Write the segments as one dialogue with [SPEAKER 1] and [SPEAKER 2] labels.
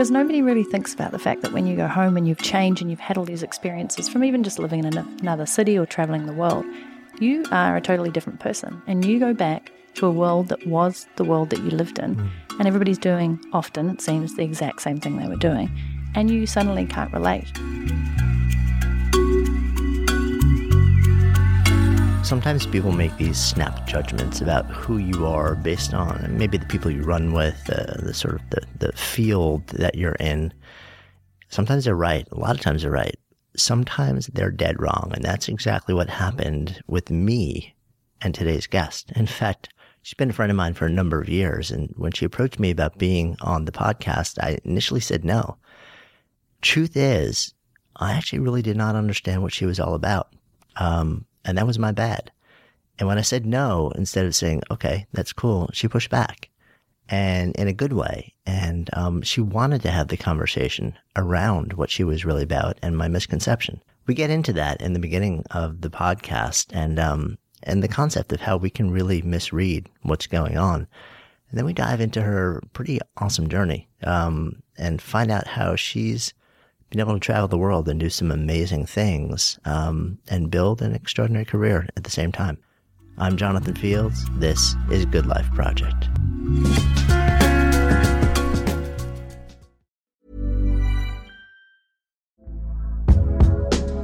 [SPEAKER 1] because nobody really thinks about the fact that when you go home and you've changed and you've had all these experiences from even just living in another city or traveling the world, you are a totally different person. And you go back to a world that was the world that you lived in, mm. and everybody's doing often, it seems, the exact same thing they were doing, and you suddenly can't relate.
[SPEAKER 2] Sometimes people make these snap judgments about who you are based on maybe the people you run with, uh, the sort of the, the field that you're in. Sometimes they're right. A lot of times they're right. Sometimes they're dead wrong. And that's exactly what happened with me and today's guest. In fact, she's been a friend of mine for a number of years. And when she approached me about being on the podcast, I initially said no. Truth is, I actually really did not understand what she was all about. Um, and that was my bad. And when I said no, instead of saying, okay, that's cool, she pushed back and in a good way. And um, she wanted to have the conversation around what she was really about and my misconception. We get into that in the beginning of the podcast and, um, and the concept of how we can really misread what's going on. And then we dive into her pretty awesome journey um, and find out how she's been able to travel the world and do some amazing things um, and build an extraordinary career at the same time. I'm Jonathan Fields. This is Good Life Project.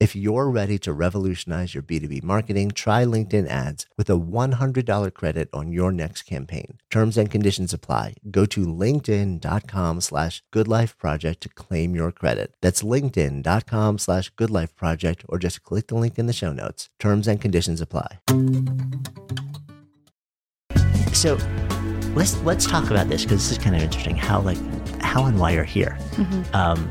[SPEAKER 2] If you're ready to revolutionize your B2B marketing, try LinkedIn ads with a $100 credit on your next campaign. Terms and conditions apply. Go to linkedin.com slash goodlifeproject to claim your credit. That's linkedin.com slash goodlifeproject or just click the link in the show notes. Terms and conditions apply. So let's let's talk about this because this is kind of interesting how like how and why you're here. Mm-hmm. Um,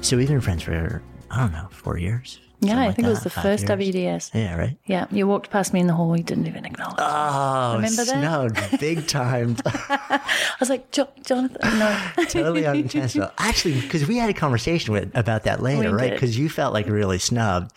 [SPEAKER 2] so we've been friends for I don't know four years,
[SPEAKER 1] yeah, I think it was the first years. WDS.
[SPEAKER 2] Yeah, right.
[SPEAKER 1] Yeah, you walked past me in the hall. You didn't even acknowledge.
[SPEAKER 2] Oh, remember that? No, big time.
[SPEAKER 1] I was like, jo- Jonathan, no,
[SPEAKER 2] totally unintentional. Actually, because we had a conversation with about that later, we right? Because you felt like really snubbed.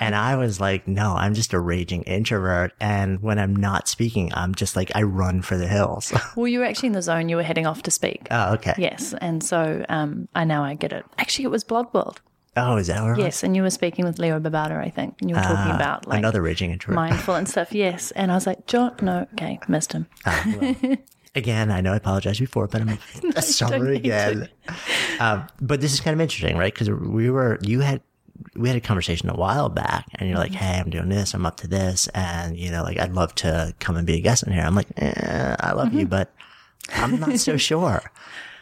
[SPEAKER 2] And I was like, no, I'm just a raging introvert. And when I'm not speaking, I'm just like, I run for the hills.
[SPEAKER 1] well, you were actually in the zone. You were heading off to speak.
[SPEAKER 2] Oh, okay.
[SPEAKER 1] Yes. And so um, I now I get it. Actually, it was Blog World.
[SPEAKER 2] Oh, is that right?
[SPEAKER 1] Yes, and you were speaking with Leo Babauta, I think, and you were talking uh, about like
[SPEAKER 2] another raging introvert,
[SPEAKER 1] mindful and stuff. Yes, and I was like, John, no, okay, missed him.
[SPEAKER 2] Ah, well. again, I know I apologized before, but I'm no, sorry again. Um, but this is kind of interesting, right? Because we were, you had, we had a conversation a while back, and you're like, mm-hmm. "Hey, I'm doing this. I'm up to this, and you know, like, I'd love to come and be a guest in here." I'm like, eh, "I love mm-hmm. you, but I'm not so sure."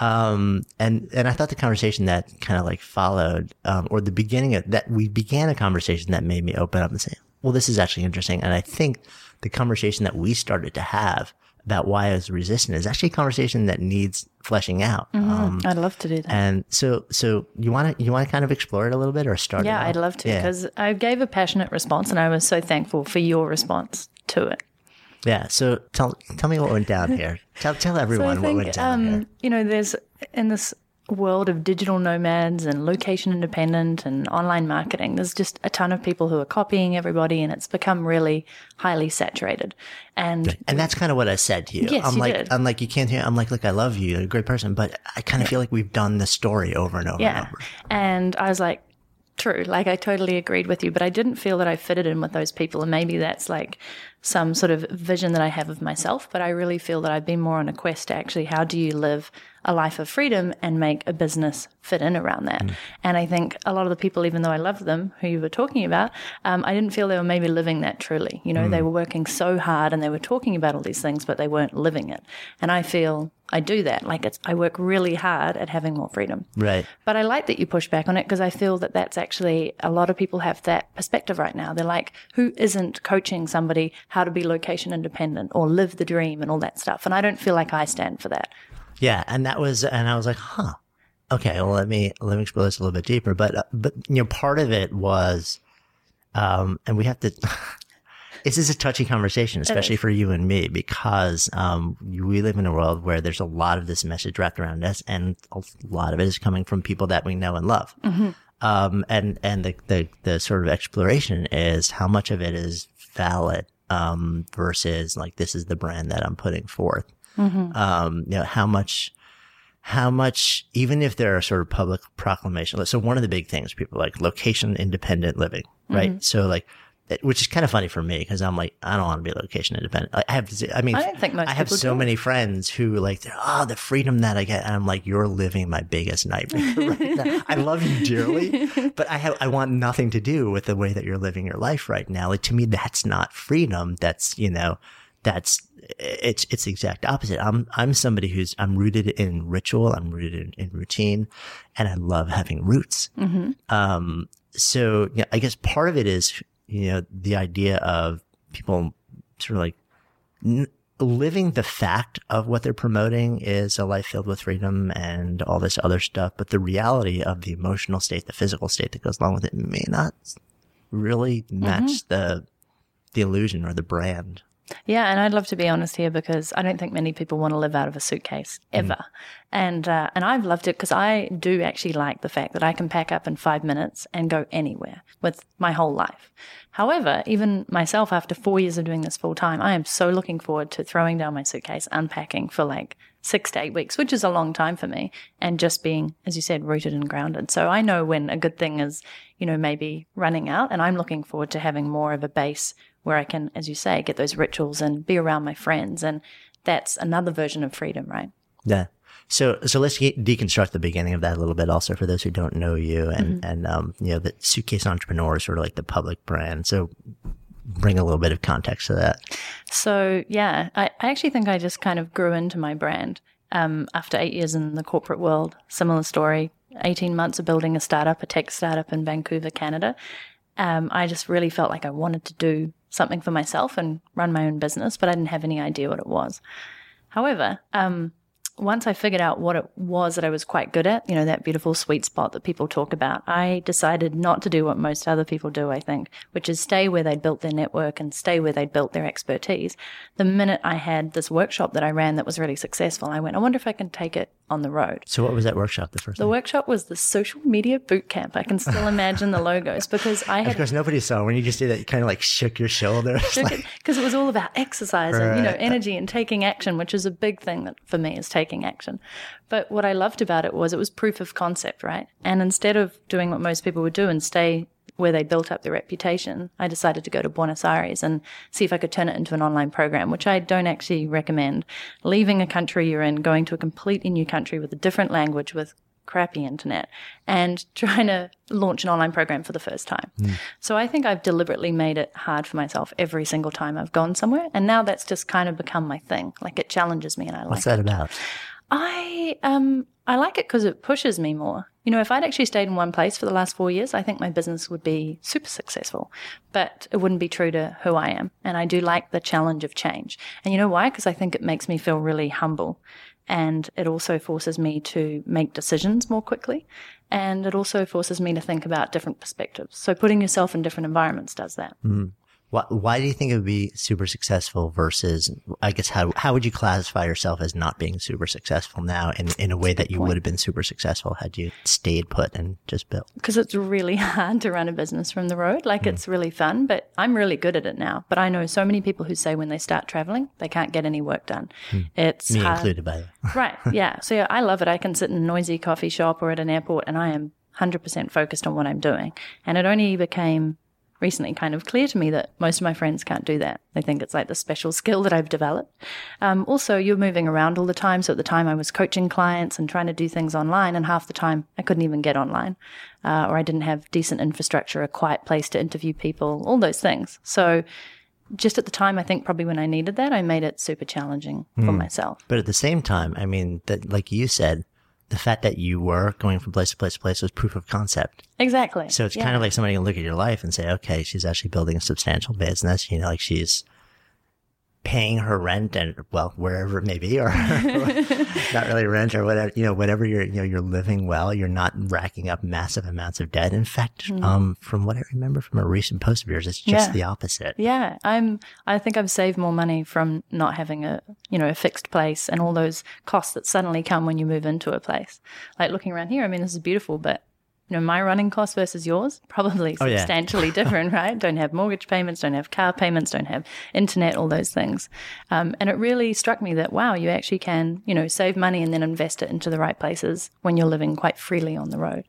[SPEAKER 2] Um, and, and I thought the conversation that kind of like followed, um, or the beginning of that, we began a conversation that made me open up and say, well, this is actually interesting. And I think the conversation that we started to have about why I was resistant is actually a conversation that needs fleshing out. Um,
[SPEAKER 1] I'd love to do that.
[SPEAKER 2] and so, so you want to, you want to kind of explore it a little bit or start?
[SPEAKER 1] Yeah, I'd love to
[SPEAKER 2] Yeah.
[SPEAKER 1] because I gave a passionate response and I was so thankful for your response to it.
[SPEAKER 2] Yeah. So tell tell me what went down here. Tell tell everyone
[SPEAKER 1] so I
[SPEAKER 2] what went down
[SPEAKER 1] um,
[SPEAKER 2] here.
[SPEAKER 1] you know, there's in this world of digital nomads and location independent and online marketing, there's just a ton of people who are copying everybody and it's become really highly saturated. And
[SPEAKER 2] And that's kind of what I said to you.
[SPEAKER 1] Yes,
[SPEAKER 2] I'm
[SPEAKER 1] you
[SPEAKER 2] like,
[SPEAKER 1] did.
[SPEAKER 2] I'm like, you can't hear. I'm like, look, I love you, you're a great person, but I kind of feel like we've done this story over and over and
[SPEAKER 1] Yeah.
[SPEAKER 2] over.
[SPEAKER 1] And I was like, true. Like, I totally agreed with you, but I didn't feel that I fitted in with those people. And maybe that's like some sort of vision that I have of myself. But I really feel that I've been more on a quest to actually, how do you live a life of freedom and make a business fit in around that? And I think a lot of the people, even though I loved them, who you were talking about, um, I didn't feel they were maybe living that truly. You know, they were working so hard and they were talking about all these things, but they weren't living it. And I feel I do that. Like, it's, I work really hard at having more freedom.
[SPEAKER 2] Right.
[SPEAKER 1] But I like that you push back on it because I feel that that's actually a lot of people have that perspective right now. They're like, who isn't coaching somebody how to be location independent or live the dream and all that stuff? And I don't feel like I stand for that.
[SPEAKER 2] Yeah. And that was, and I was like, huh. Okay. Well, let me let me explore this a little bit deeper. But uh, but you know, part of it was, um, and we have to. This is a touchy conversation, especially for you and me, because um, we live in a world where there's a lot of this message wrapped around us, and a lot of it is coming from people that we know and love. Um, and and the, the the sort of exploration is how much of it is valid um, versus like this is the brand that I'm putting forth. Um, you know how much how much, even if there are sort of public proclamations. So one of the big things people like location independent living, right? So like, which is kind of funny for me because I'm like, I don't want to be location independent. I have, I mean,
[SPEAKER 1] I don't think most
[SPEAKER 2] I have so
[SPEAKER 1] do.
[SPEAKER 2] many friends who like, oh, the freedom that I get. And I'm like, you're living my biggest nightmare right now. I love you dearly, but I have, I want nothing to do with the way that you're living your life right now. Like to me, that's not freedom. That's, you know, that's it's it's the exact opposite. I'm I'm somebody who's I'm rooted in ritual. I'm rooted in, in routine, and I love having roots. Um, so yeah, I guess part of it is you know the idea of people sort of like n- living the fact of what they're promoting is a life filled with freedom and all this other stuff, but the reality of the emotional state, the physical state that goes along with it, may not really match the the illusion or the brand.
[SPEAKER 1] Yeah, and I'd love to be honest here because I don't think many people want to live out of a suitcase ever. And uh, and I've loved it because I do actually like the fact that I can pack up in five minutes and go anywhere with my whole life. However, even myself, after four years of doing this full time, I am so looking forward to throwing down my suitcase, unpacking for like six to eight weeks, which is a long time for me, and just being, as you said, rooted and grounded. So I know when a good thing is, you know, maybe running out, and I'm looking forward to having more of a base where I can, as you say, get those rituals and be around my friends. And that's another version of freedom, right?
[SPEAKER 2] Yeah. So, so let's de- deconstruct the beginning of that a little bit also for those who don't know you and, and, um, you know, the suitcase entrepreneur is sort of like the public brand. So bring a little bit of context to that.
[SPEAKER 1] So yeah, I, I actually think I just kind of grew into my brand um, after eight years in the corporate world. Similar story. Eighteen months of building a startup, a tech startup in Vancouver, Canada. Um, I just really felt like I wanted to do something for myself and run my own business, but I didn't have any idea what it was. However, um, once I figured out what it was that I was quite good at, you know, that beautiful sweet spot that people talk about, I decided not to do what most other people do, I think, which is stay where they'd built their network and stay where they'd built their expertise. The minute I had this workshop that I ran that was really successful, I went, I wonder if I can take it on the road.
[SPEAKER 2] So what was that workshop the first
[SPEAKER 1] The workshop was the social media boot camp. I can still imagine the logos because I
[SPEAKER 2] Of course, nobody saw when you just did that. You kind of like shook your shoulders. like,
[SPEAKER 1] because it was all about exercise and you know energy and taking action which is a big thing that for me is taking action but what i loved about it was it was proof of concept right and instead of doing what most people would do and stay where they built up their reputation i decided to go to buenos aires and see if i could turn it into an online program which i don't actually recommend leaving a country you're in going to a completely new country with a different language with crappy internet and trying to launch an online program for the first time. Hmm. So I think I've deliberately made it hard for myself every single time I've gone somewhere. And now that's just kind of become my thing. Like it challenges me and I like
[SPEAKER 2] what's
[SPEAKER 1] it.
[SPEAKER 2] that about?
[SPEAKER 1] I um I like it because it pushes me more. You know, if I'd actually stayed in one place for the last four years, I think my business would be super successful, but it wouldn't be true to who I am. And I do like the challenge of change. And you know why? Because I think it makes me feel really humble. And it also forces me to make decisions more quickly. And it also forces me to think about different perspectives. So putting yourself in different environments does that.
[SPEAKER 2] Why, why do you think it would be super successful versus, I guess, how, how would you classify yourself as not being super successful now in, in a way that you
[SPEAKER 1] point.
[SPEAKER 2] would have been super successful had you stayed put and just built?
[SPEAKER 1] because it's really hard to run a business from the road. Like hmm. it's really fun, but I'm really good at it now. But I know so many people who say when they start traveling, they can't get any work done. Hmm. It's
[SPEAKER 2] Me
[SPEAKER 1] hard.
[SPEAKER 2] included, by the way.
[SPEAKER 1] right. Yeah. So yeah, I love it. I can sit in a noisy coffee shop or at an airport and I am 100% focused on what I'm doing. And it only became recently kind of clear to me that most of my friends can't do that. They think it's like the special skill that I've developed. Um, also, you're moving around all the time. So at the time, I was coaching clients and trying to do things online, and half the time I couldn't even get online, uh, or I didn't have decent infrastructure, a quiet place to interview people, all those things. So just at the time, I think probably when I needed that, I made it super challenging for myself.
[SPEAKER 2] But at the same time, I mean, that like you said, the fact that you were going from place to place to place was proof of concept.
[SPEAKER 1] Exactly.
[SPEAKER 2] So it's
[SPEAKER 1] Yeah.
[SPEAKER 2] kind of like somebody can look at your life and say, okay, she's actually building a substantial business. You know, like she's paying her rent and well, wherever it may be, or not really rent or whatever, you know, whatever you're, you know, you're living well. You're not racking up massive amounts of debt. In fact, um, from what I remember from a recent post of yours, it's just
[SPEAKER 1] Yeah.
[SPEAKER 2] the opposite.
[SPEAKER 1] Yeah, I'm. I think I've saved more money from not having a, you know, a fixed place and all those costs that suddenly come when you move into a place. Like looking around here, I mean, this is beautiful, but you know, my running cost versus yours probably
[SPEAKER 2] Oh, yeah.
[SPEAKER 1] substantially different, right? Don't have mortgage payments, don't have car payments, don't have internet, all those things. Um, and it really struck me that wow, you actually can, you know, save money and then invest it into the right places when you're living quite freely on the road.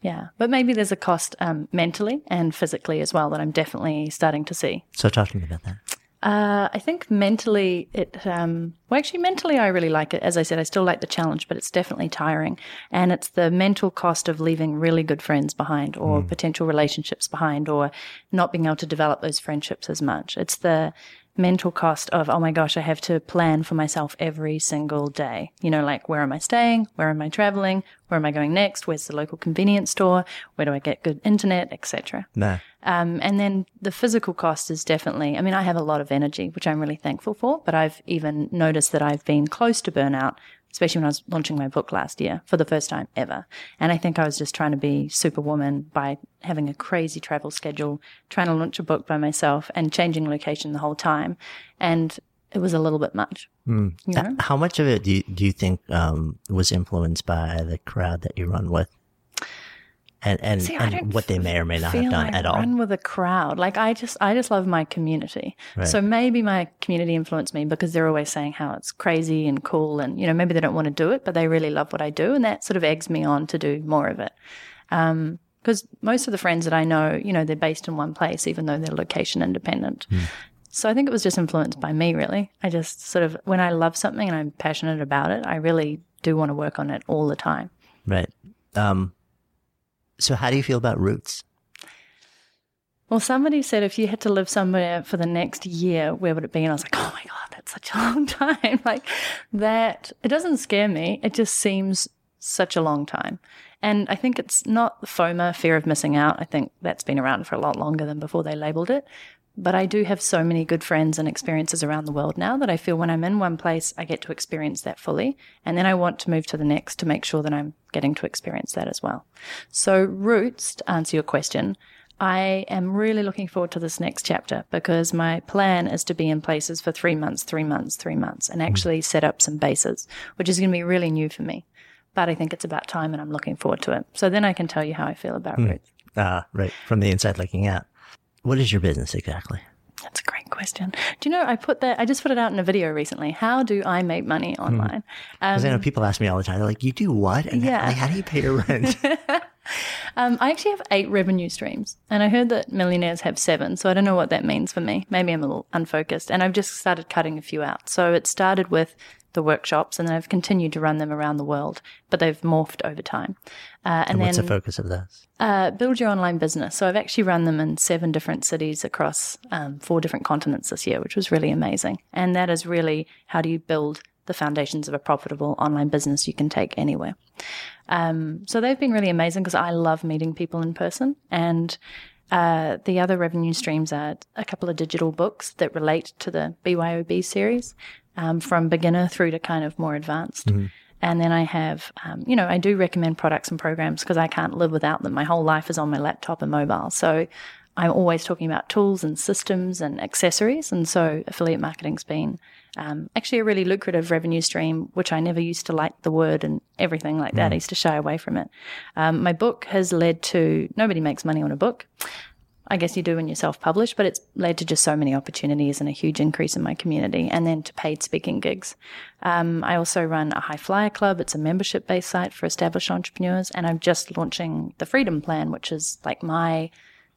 [SPEAKER 1] Yeah, but maybe there's a cost um, mentally and physically as well that I'm definitely starting to see.
[SPEAKER 2] So talk to me about that.
[SPEAKER 1] Uh, I think mentally, it, um, well, actually, mentally, I really like it. As I said, I still like the challenge, but it's definitely tiring. And it's the mental cost of leaving really good friends behind or potential relationships behind or not being able to develop those friendships as much. It's the mental cost of, oh my gosh, I have to plan for myself every single day. You know, like where am I staying? Where am I traveling? Where am I going next? Where's the local convenience store? Where do I get good internet, etc.
[SPEAKER 2] Nah.
[SPEAKER 1] Um, and then the physical cost is definitely, I mean, I have a lot of energy, which I'm really thankful for, but I've even noticed that I've been close to burnout, especially when I was launching my book last year for the first time ever. And I think I was just trying to be superwoman by having a crazy travel schedule, trying to launch a book by myself and changing location the whole time. And it was a little bit much. You know?
[SPEAKER 2] How much of it do you, do you think um, was influenced by the crowd that you run with, and and,
[SPEAKER 1] See,
[SPEAKER 2] and what they may or may not have done
[SPEAKER 1] like
[SPEAKER 2] at all?
[SPEAKER 1] Run with a crowd. Like I just, I just love my community.
[SPEAKER 2] Right.
[SPEAKER 1] So maybe my community influenced me because they're always saying how it's crazy and cool, and you know maybe they don't want to do it, but they really love what I do, and that sort of eggs me on to do more of it. Because most of the friends that I know, you know, they're based in one place, even though they're location independent.
[SPEAKER 2] Hmm.
[SPEAKER 1] So I think it was just influenced by me, really. I just sort of, when I love something and I'm passionate about it, I really do want to work on it all the time.
[SPEAKER 2] Right. Um, so how do you feel about roots?
[SPEAKER 1] Well, somebody said if you had to live somewhere for the next year, where would it be? And I was like, oh my God, that's such a long time. like that, it doesn't scare me. It just seems such a long time. And I think it's not FOMO, fear of missing out. I think that's been around for a lot longer than before they labeled it. But I do have so many good friends and experiences around the world now that I feel when I'm in one place, I get to experience that fully. And then I want to move to the next to make sure that I'm getting to experience that as well. So, roots, to answer your question, I am really looking forward to this next chapter because my plan is to be in places for three months, three months, three months, and actually set up some bases, which is going to be really new for me. But I think it's about time and I'm looking forward to it. So then I can tell you how I feel about roots.
[SPEAKER 2] Uh, right. From the inside looking out. What is your business exactly?
[SPEAKER 1] That's a great question. Do you know, I put that, I just put it out in a video recently. How do I make money mm-hmm. online?
[SPEAKER 2] Because I know um, people ask me all the time. They're like, "You do what? And
[SPEAKER 1] Yeah.
[SPEAKER 2] like, how do you pay your rent?"
[SPEAKER 1] Um, I actually have eight revenue streams, and I heard that millionaires have seven, so I don't know what that means for me. Maybe I'm a little unfocused, and I've just started cutting a few out. So it started with the workshops, and then I've continued to run them around the world, but they've morphed over time. Uh, and,
[SPEAKER 2] and what's
[SPEAKER 1] then
[SPEAKER 2] the focus of those?
[SPEAKER 1] uh, build your online business. So I've actually run them in seven different cities across um, four different continents this year, which was really amazing. And that is really how do you build the foundations of a profitable online business you can take anywhere. Um, so they've been really amazing because I love meeting people in person. And uh, the other revenue streams are a couple of digital books that relate to the BYOB series, um, from beginner through to kind of more advanced. Mm-hmm. And then I have, um, you know, I do recommend products and programs because I can't live without them. My whole life is on my laptop and mobile. So I'm always talking about tools and systems and accessories. And so affiliate marketing's been um, actually a really lucrative revenue stream, which I never used to like the word and everything like that. Mm. I used to shy away from it. Um, my book has led to nobody makes money on a book. I guess you do when you self publish, but it's led to just so many opportunities and a huge increase in my community and then to paid speaking gigs. Um, I also run a high flyer club. It's a membership based site for established entrepreneurs. And I'm just launching the Freedom Plan, which is like my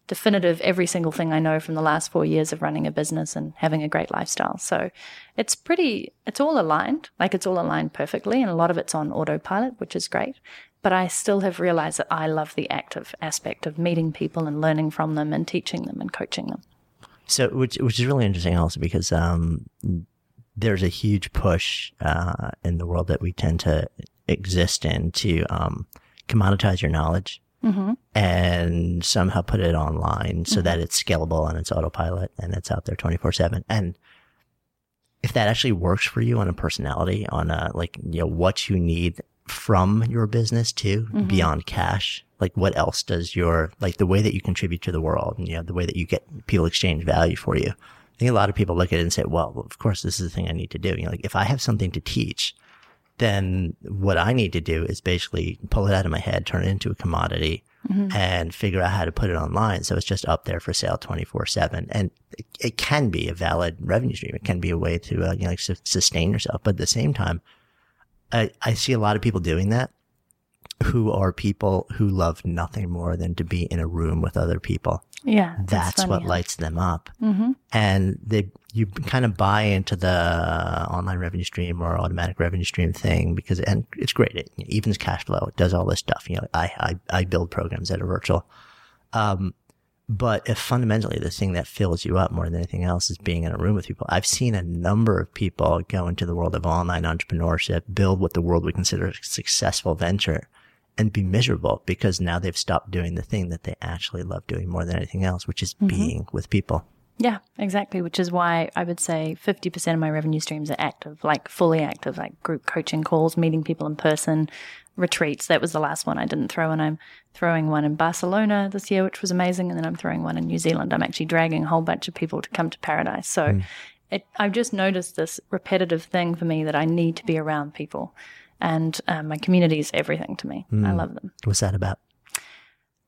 [SPEAKER 1] definitive every single thing I know from the last four years of running a business and having a great lifestyle. So it's pretty, it's all aligned, like it's all aligned perfectly. And a lot of it's on autopilot, which is great. But I still have realized that I love the active aspect of meeting people and learning from them and teaching them and coaching them.
[SPEAKER 2] So, which, which is really interesting also because, um, there's a huge push, uh, in the world that we tend to exist in to, um, commoditize your knowledge mm-hmm. and somehow put it online so mm-hmm. that it's scalable and it's autopilot and it's out there 24 seven. And if that actually works for you on a personality, on a, like, you know, what you need from your business too, mm-hmm. beyond cash, like what else does your, like the way that you contribute to the world and, you know, the way that you get people exchange value for you. I think a lot of people look at it and say, well, of course, this is the thing I need to do. You know, like if I have something to teach, then what I need to do is basically pull it out of my head, turn it into a commodity mm-hmm. and figure out how to put it online. So it's just up there for sale 24 seven. And it, it, can be a valid revenue stream. It can be a way to, uh, you know, like su- sustain yourself. But at the same time, I, I see a lot of people doing that who are people who love nothing more than to be in a room with other people.
[SPEAKER 1] Yeah.
[SPEAKER 2] That's, funny, what lights them up. Mm-hmm. And they, you kind of buy into the online revenue stream or automatic revenue stream thing because, and it's great. It evens cash flow. It does all this stuff. You know, I, I, I build programs that are virtual. Um, but if fundamentally the thing that fills you up more than anything else is being in a room with people, I've seen a number of people go into the world of online entrepreneurship, build what the world would consider a successful venture and be miserable because now they've stopped doing the thing that they actually love doing more than anything else, which is mm-hmm. being with people.
[SPEAKER 1] Yeah, exactly. Which is why I would say 50% of my revenue streams are active, like fully active, like group coaching calls, meeting people in person, retreats. That was the last one I didn't throw. And I'm throwing one in Barcelona this year, which was amazing. And then I'm throwing one in New Zealand. I'm actually dragging a whole bunch of people to come to paradise. So mm. it, I've just noticed this repetitive thing for me that I need to be around people and um, my community is everything to me. Mm. I hmm. love them.
[SPEAKER 2] What's that about?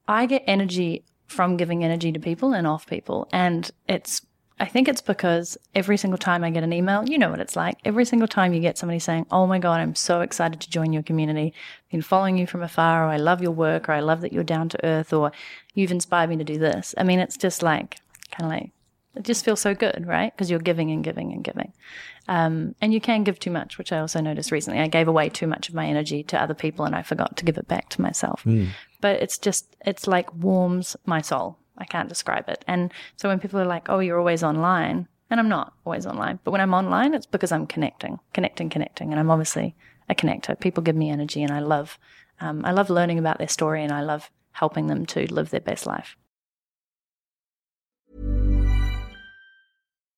[SPEAKER 1] I get energy from giving energy to people and off people, and it's. I think it's because every single time I get an email, you know what it's like. Every single time you get somebody saying, "Oh my god, I'm so excited to join your community. I've been following you from afar, or I love your work, or I love that you're down to earth, or you've inspired me to do this." I mean, it's just like kind of like it just feels so good, right? Because you're giving and giving and giving. Um, and you can give too much, which I also noticed recently. I gave away too much of my energy to other people and I forgot to give it back to myself. Mm. But it's just, it's like warms my soul. I can't describe it. And so when people are like, oh, you're always online, and I'm not always online, but when I'm online, it's because I'm connecting, connecting, connecting. And I'm obviously a connector. People give me energy and I love, um, I love learning about their story and I love helping them to live their best life.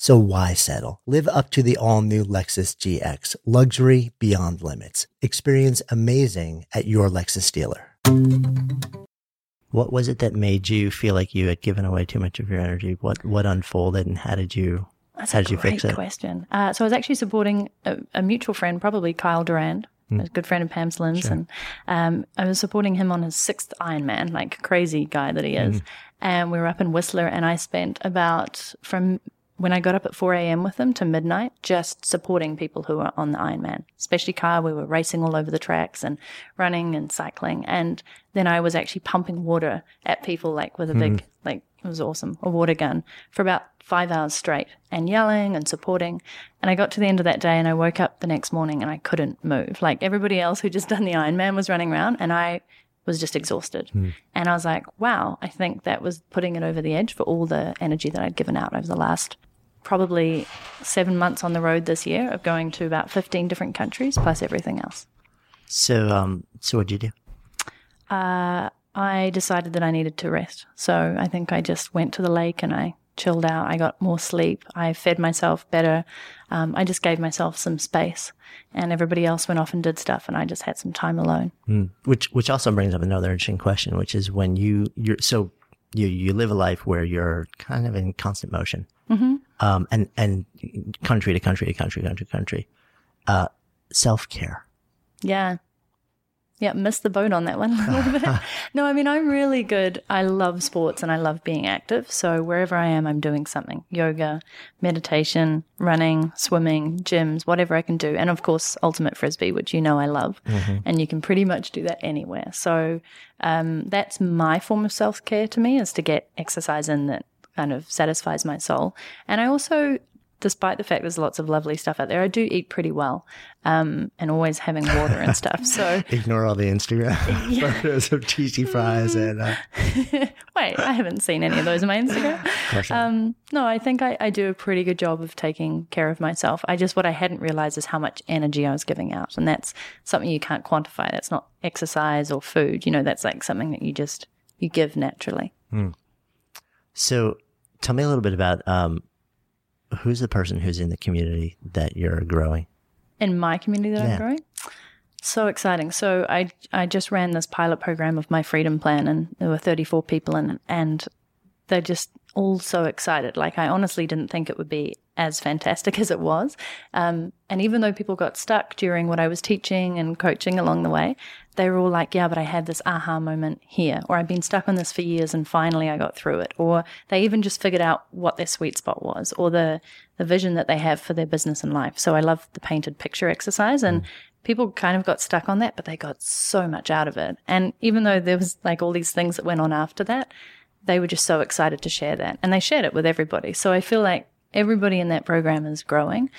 [SPEAKER 2] So why settle? Live up to the all new Lexus GX, luxury beyond limits. Experience amazing at your Lexus dealer. What was it that made you feel like you had given away too much of your energy? What what unfolded and how did you
[SPEAKER 1] That's
[SPEAKER 2] how
[SPEAKER 1] a
[SPEAKER 2] did you fix it?
[SPEAKER 1] question. Uh, so I was actually supporting a, a mutual friend, probably Kyle Durand,
[SPEAKER 2] Hmm.
[SPEAKER 1] a good friend of Pam Slim's, and um, I was supporting him on his sixth Ironman, like crazy guy that he is. And we were up in Whistler, and I spent about from when I got up at 4 a.m. with them to midnight, just supporting people who were on the Ironman, especially Kyle. We were racing all over the tracks and running and cycling. And then I was actually pumping water at people, like with a big, hmm. like, it was awesome, a water gun for about five hours straight and yelling and supporting. And I got to the end of that day and I woke up the next morning and I couldn't move. Like everybody else who just done the Ironman was running around and I was just exhausted. Hmm. And I was like, wow, I think that was putting it over the edge for all the energy that I'd given out over the last probably seven months on the road this year of going to about 15 different countries plus everything else.
[SPEAKER 2] So um so what did you do?
[SPEAKER 1] I decided that I needed to rest. So I think I just went to the lake and I chilled out. I got more sleep. I fed myself better. Um, I just gave myself some space. And everybody else went off and did stuff, and I just had some time alone.
[SPEAKER 2] Which which also brings up another interesting question, which is when you you're so you you live a life where you're kind of in constant motion, mm-hmm. Um, and and country to country to country country to country, uh, self care.
[SPEAKER 1] Yeah. Yeah, missed the boat on that one a little bit. No, I mean, I'm really good. I love sports and I love being active. So wherever I am, I'm doing something yoga, meditation, running, swimming, gyms, whatever I can do. And of course, ultimate frisbee, which you know I love. And you can pretty much do that anywhere. So um, that's my form of self care to me is to get exercise in that kind of satisfies my soul. And I also, despite the fact there's lots of lovely stuff out there, I do eat pretty well um, and always having water and stuff. So
[SPEAKER 2] Ignore all the Instagram photos of cheesy fries and uh,
[SPEAKER 1] Wait, I haven't seen any of those on my Instagram. Um, no, I think I, I do a pretty good job of taking care of myself. I just, what I hadn't realized is how much energy I was giving out. And that's something you can't quantify. That's not exercise or food. You know, that's like something that you just, you give naturally.
[SPEAKER 2] So, tell me a little bit about um, who's the person who's in the community that you're growing.
[SPEAKER 1] in my community that
[SPEAKER 2] Yeah.
[SPEAKER 1] I'm growing. So exciting. So I I just ran this pilot program of my freedom plan and there were 34 people in it and they're just all so excited. Like I honestly didn't think it would be as fantastic as it was. Um, and even though people got stuck during what I was teaching and coaching along the way, they were all like, yeah, but I had this aha moment here, or I've been stuck on this for years and finally I got through it. Or they even just figured out what their sweet spot was or the, the vision that they have for their business and life. So I love the painted picture exercise and people kind of got stuck on that, but they got so much out of it. And even though there was like all these things that went on after that, they were just so excited to share that and they shared it with everybody. So I feel like everybody in that program is growing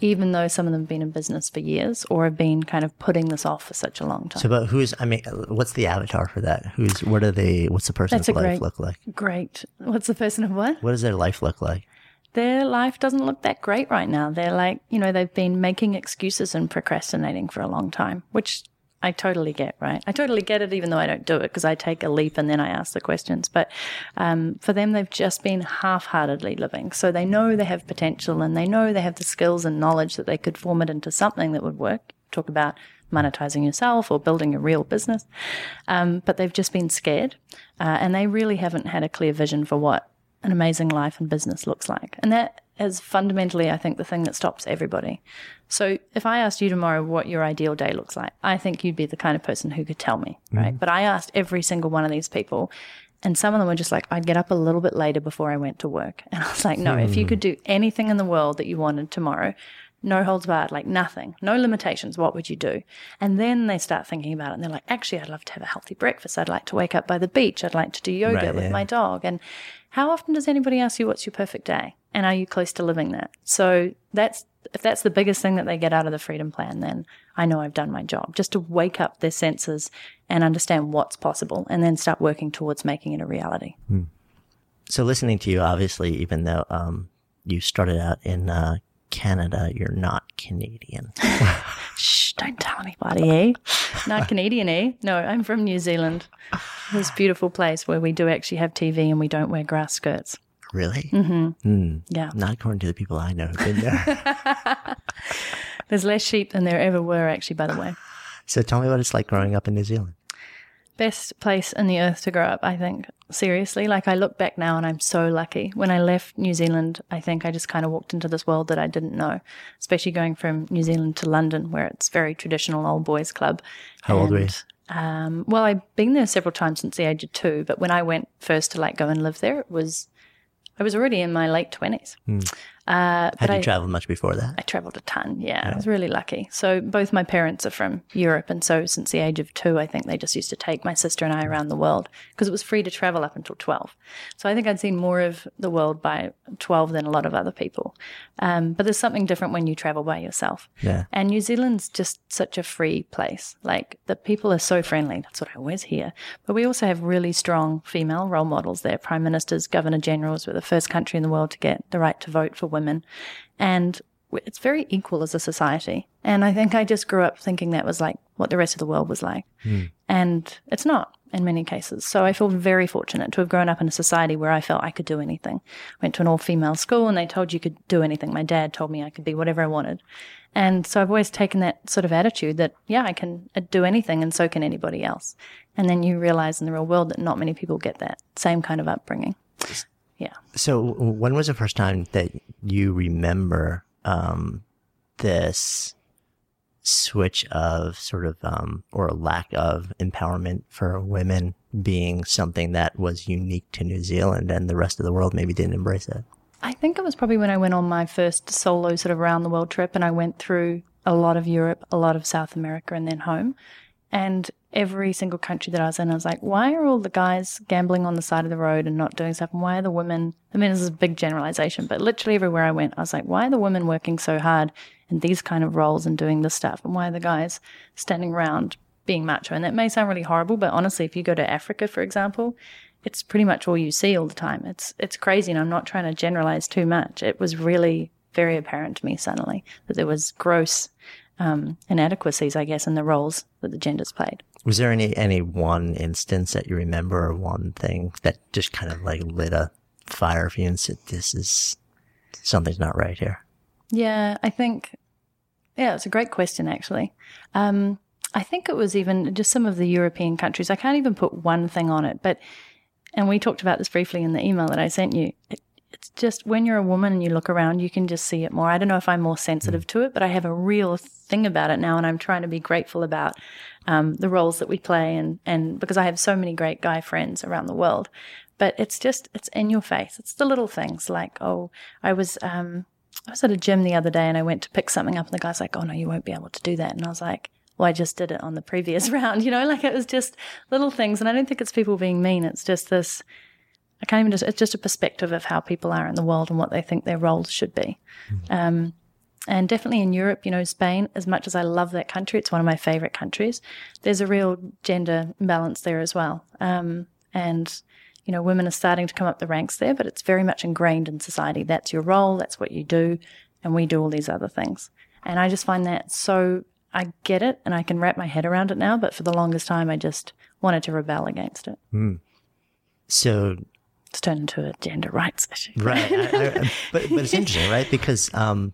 [SPEAKER 1] even though some of them have been in business for years or have been kind of putting this off for such a long time.
[SPEAKER 2] So, but who's? I mean, what's the avatar for that? Who's? What are they? What's the person's life
[SPEAKER 1] great-
[SPEAKER 2] look like?
[SPEAKER 1] Great. What's the person of what?
[SPEAKER 2] What does their life look like?
[SPEAKER 1] Their life doesn't look that great right now. They're like, you know, they've been making excuses and procrastinating for a long time, which I totally get, right? I totally get it, even though I don't do it because I take a leap and then I ask the questions. But um, for them, they've just been half heartedly living. So they know they have potential and they know they have the skills and knowledge that they could form it into something that would work. Talk about monetizing yourself or building a real business. Um, but they've just been scared uh, and they really haven't had a clear vision for what an amazing life and business looks like. And that is fundamentally, I think, the thing that stops everybody. So if I asked you tomorrow what your ideal day looks like, I think you'd be the kind of person who could tell me, mm-hmm. right? But I asked every single one of these people, and some of them were just like, I'd get up a little bit later before I went to work. And I was like, no, if you hmm. could do anything in the world that you wanted tomorrow, no holds barred, like nothing, no limitations, what would you do? And then they start thinking about it and they're like, actually, I'd love to have a healthy breakfast. I'd like to wake up by the beach. I'd like to do yoga
[SPEAKER 2] Right,
[SPEAKER 1] with
[SPEAKER 2] yeah.
[SPEAKER 1] my dog. And how often does anybody ask you what's your perfect day? And are you close to living that? So that's if that's the biggest thing that they get out of the freedom plan, then I know I've done my job. Just to wake up their senses and understand what's possible and then start working towards making it a reality.
[SPEAKER 2] So, listening to you, obviously, even though um, you started out in uh, Canada, you're not Canadian.
[SPEAKER 1] Shh, don't tell anybody, eh? Not Canadian, eh? No, I'm from New Zealand. This beautiful place where we do actually have TV and we don't wear grass skirts.
[SPEAKER 2] Really? Mm-hmm.
[SPEAKER 1] Yeah.
[SPEAKER 2] Not according to the people I know who've been there.
[SPEAKER 1] There's less sheep than there ever were, actually, by the way.
[SPEAKER 2] so, tell me what it's like growing up in New Zealand.
[SPEAKER 1] best place in the earth to grow up, I think. Seriously, like I look back now and I'm so lucky. When I left New Zealand, I think I just kind of walked into this world that I didn't know, especially going from New Zealand to London, where it's very traditional old boys club.
[SPEAKER 2] How old were you?
[SPEAKER 1] Um, well, I've been there several times since the age of two, but when I went first to like go and live there, it was I was already in my late twenties. Hmm. Uh,
[SPEAKER 2] Had you
[SPEAKER 1] I,
[SPEAKER 2] traveled much before that?
[SPEAKER 1] I traveled a ton. Yeah, I was really lucky. So both my parents are from Europe, and so since the age of two, I think they just used to take my sister and I around the world because it was free to travel up until twelve. So I think I'd seen more of the world by twelve than a lot of other people. Um, but there's something different when you travel by yourself.
[SPEAKER 2] Yeah.
[SPEAKER 1] And New Zealand's just such a free place. Like the people are so friendly. That's what I always hear. But we also have really strong female role models there. Prime ministers, governor generals. We're the first country in the world to get the right to vote for women. And it's very equal as a society. And I think I just grew up thinking that was like what the rest of the world was like. And it's not in many cases. So I feel very fortunate to have grown up in a society where I felt I could do anything. Went to an all female school and they told you could do anything. My dad told me I could be whatever I wanted. And so I've always taken that sort of attitude that, yeah, I can uh, do anything and so can anybody else. And then you realize in the real world that not many people get that same kind of upbringing. Yeah.
[SPEAKER 2] So, when was the first time that you remember um, this switch of sort of um, or lack of empowerment for women being something that was unique to New Zealand and the rest of the world maybe didn't embrace it?
[SPEAKER 1] I think it was probably when I went on my first solo sort of around the world trip and I went through a lot of Europe, a lot of South America, and then home. And every single country that I was in, I was like, why are all the guys gambling on the side of the road and not doing stuff? And why are the women? I mean, this is a big generalization, but literally everywhere I went, I was like, why are the women working so hard in these kind of roles and doing this stuff? And why are the guys standing around being macho? And that may sound really horrible, but honestly, if you go to Africa, for example, it's pretty much all you see all the time. It's it's crazy, and I'm not trying to generalize too much. It was really very apparent to me suddenly that there was gross um, inadequacies, I guess, in the roles that the genders played.
[SPEAKER 2] Was there any any one instance that you remember or one thing that just kind of like lit a fire for you and said, "This is something's not right here"?
[SPEAKER 1] Yeah, I think, yeah, it's a great question, actually. Um, I think it was even just some of the European countries. I can't even put one thing on it, but, and we talked about this briefly in the email that I sent you. It, just when you're a woman and you look around, you can just see it more. I don't know if I'm more sensitive to it, but I have a real thing about it now, and I'm trying to be grateful about um, the roles that we play, and and because I have so many great guy friends around the world. But it's just it's in your face. It's the little things like oh, I was um, I was at a gym the other day and I went to pick something up, and the guy's like, oh no, you won't be able to do that, and I was like. Well, I just did it on the previous round, you know, like it was just little things. And I don't think it's people being mean. It's just this I can't even just, it's just a perspective of how people are in the world and what they think their roles should be. Mm-hmm. Um, and definitely in Europe, you know, Spain, as much as I love that country, it's one of my favorite countries, there's a real gender imbalance there as well. Um, and, you know, women are starting to come up the ranks there, but it's very much ingrained in society. That's your role, that's what you do, and we do all these other things. And I just find that so, I get it and I can wrap my head around it now, but for the longest time, I just wanted to rebel against it.
[SPEAKER 2] Mm. So
[SPEAKER 1] it's turned into a gender rights issue.
[SPEAKER 2] Right. I, I, but, but it's interesting, right? Because um,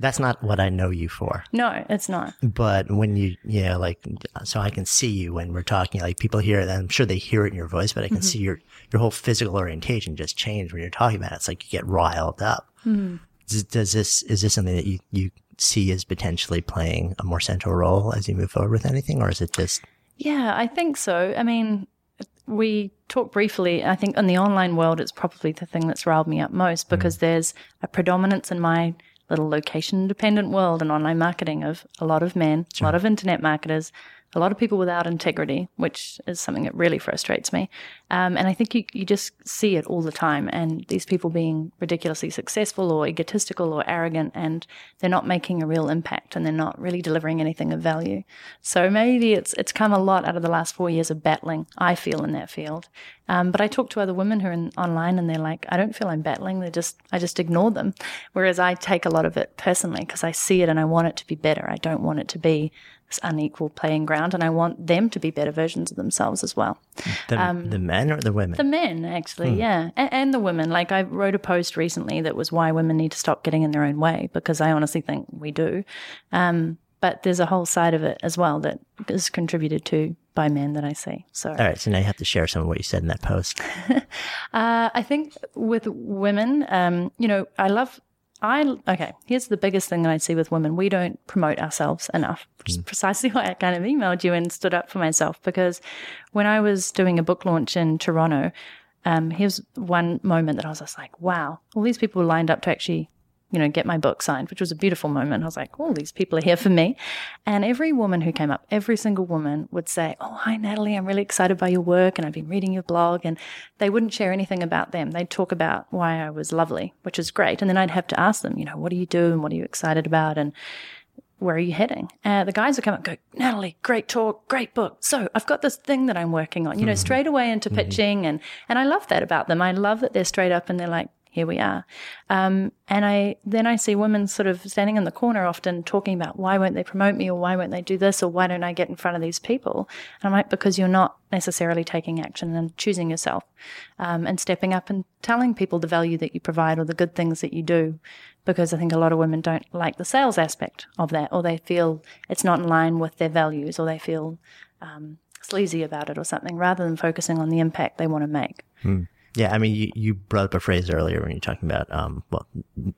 [SPEAKER 2] that's not what I know you for.
[SPEAKER 1] No, it's not.
[SPEAKER 2] But when you, yeah, like, so I can see you when we're talking, like people hear it, I'm sure they hear it in your voice, but I can mm-hmm. see your, your whole physical orientation just change when you're talking about it. It's like you get riled up. Mm-hmm. Does, does this, is this something that you, you see as potentially playing a more central role as you move forward with anything, or is it just?
[SPEAKER 1] Yeah, I think so. I mean, we talked briefly, I think in the online world, it's probably the thing that's riled me up most because mm. there's a predominance in my little location dependent world and online marketing of a lot of men, sure. a lot of internet marketers, a lot of people without integrity, which is something that really frustrates me. Um, and I think you, you just see it all the time. And these people being ridiculously successful or egotistical or arrogant, and they're not making a real impact and they're not really delivering anything of value. So maybe it's it's come a lot out of the last four years of battling, I feel, in that field. Um, but I talk to other women who are in, online and they're like, I don't feel I'm battling. They're just, I just ignore them. Whereas I take a lot of it personally because I see it and I want it to be better. I don't want it to be unequal playing ground, and I want them to be better versions of themselves as well.
[SPEAKER 2] The, um, the men or the women?
[SPEAKER 1] The men, actually, hmm. yeah, and, and, the women. Like I wrote a post recently that was why women need to stop getting in their own way because I honestly think we do. Um, but there's a whole side of it as well that is contributed to by men that I see. So, all
[SPEAKER 2] right. So now you have to share some of what you said in that post.
[SPEAKER 1] uh, I think with women, um, you know, I love I okay. Here's the biggest thing that I see with women: we don't promote ourselves enough, which is mm. precisely why I kind of emailed you and stood up for myself. Because when I was doing a book launch in Toronto, um, here's one moment that I was just like, "Wow!" All these people lined up to actually you know, get my book signed, which was a beautiful moment. I was like, oh, these people are here for me. And every woman who came up, every single woman would say, oh, hi, Natalie, I'm really excited by your work and I've been reading your blog. And they wouldn't share anything about them. They'd talk about why I was lovely, which is great. And then I'd have to ask them, you know, what do you do and what are you excited about? And where are you heading? Uh, the guys would come up and go, Natalie, great talk, great book. So I've got this thing that I'm working on, you know, mm-hmm. straight away into mm-hmm. pitching. And, and I love that about them. I love that they're straight up and they're like, here we are. Um, and I then I see women sort of standing in the corner, often talking about why won't they promote me, or why won't they do this, or why don't I get in front of these people? And I'm like, because you're not necessarily taking action and choosing yourself, um, and stepping up and telling people the value that you provide or the good things that you do. Because I think a lot of women don't like the sales aspect of that, or they feel it's not in line with their values, or they feel um, sleazy about it, or something, rather than focusing on the impact they want to make.
[SPEAKER 2] Hmm. Yeah, I mean, you, you brought up a phrase earlier when you're talking about, um, well,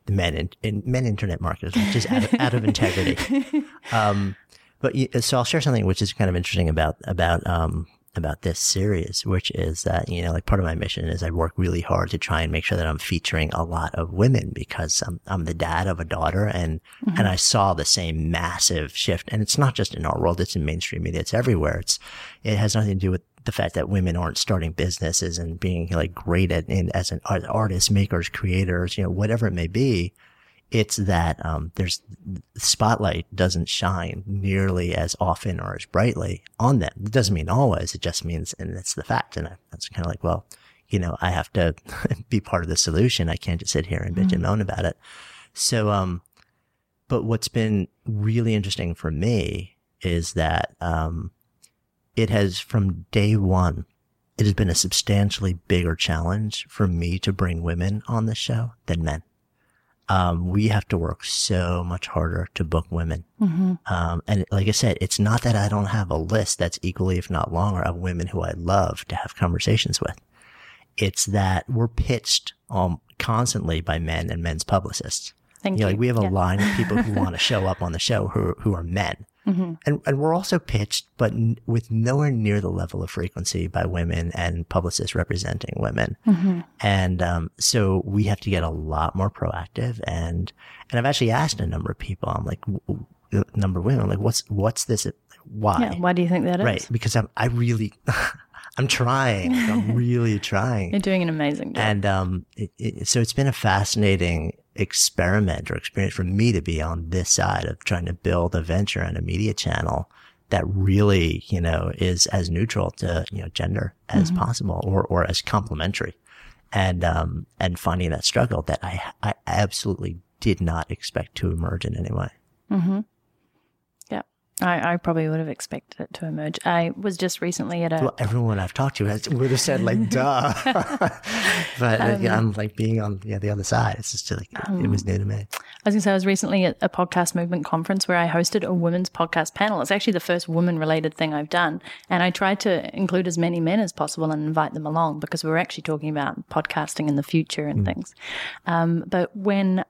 [SPEAKER 2] men in, in men internet marketers, just out of, out of integrity. Um, but so I'll share something which is kind of interesting about about um, about this series, which is that you know, like part of my mission is I work really hard to try and make sure that I'm featuring a lot of women because I'm I'm the dad of a daughter, and mm-hmm. and I saw the same massive shift, and it's not just in our world; it's in mainstream media, it's everywhere. It's it has nothing to do with the fact that women aren't starting businesses and being like great at in, as an artist, makers, creators, you know, whatever it may be. It's that um, there's spotlight doesn't shine nearly as often or as brightly on them. It doesn't mean always. It just means, and it's the fact. And I, that's kind of like, well, you know, I have to be part of the solution. I can't just sit here and bitch mm-hmm. and moan about it. So, um, but what's been really interesting for me is that, um, it has from day one, it has been a substantially bigger challenge for me to bring women on the show than men. Um, we have to work so much harder to book women. Mm-hmm. Um, and like I said, it's not that I don't have a list that's equally, if not longer, of women who I love to have conversations with. It's that we're pitched um, constantly by men and men's publicists.
[SPEAKER 1] Thank
[SPEAKER 2] you. Know,
[SPEAKER 1] you.
[SPEAKER 2] like we have a line of people who want to show up on the show who who are men,
[SPEAKER 1] Mm-hmm.
[SPEAKER 2] and and we're also pitched, but n- with nowhere near the level of frequency by women and publicists representing women.
[SPEAKER 1] Mm-hmm.
[SPEAKER 2] And um, so we have to get a lot more proactive. And and I've actually asked a number of people. I'm like, w- w- a number of women, I'm like, what's what's this? Why?
[SPEAKER 1] Yeah. Why do you think that is?
[SPEAKER 2] right? Because I'm I really. I'm trying. I'm really trying.
[SPEAKER 1] You're doing an amazing job.
[SPEAKER 2] And um, it, it, so it's been a fascinating experiment or experience for me to be on this side of trying to build a venture and a media channel that really, you know, is as neutral to you know gender as possible or or as complementary, and um and finding that struggle that I I absolutely did not expect to emerge in any way.
[SPEAKER 1] yeah. I, I probably would have expected it to emerge. I was just recently at a
[SPEAKER 2] Well, everyone I've talked to has, would have said like, "Duh," but uh, yeah, I'm like being on yeah, the other side. It's just like it was new to me.
[SPEAKER 1] I was going to say, I was recently at a podcast movement conference where I hosted a women's podcast panel. It's actually the first woman related thing I've done. And I tried to include as many men as possible and invite them along because we were actually talking about podcasting in the future and things. Um, but when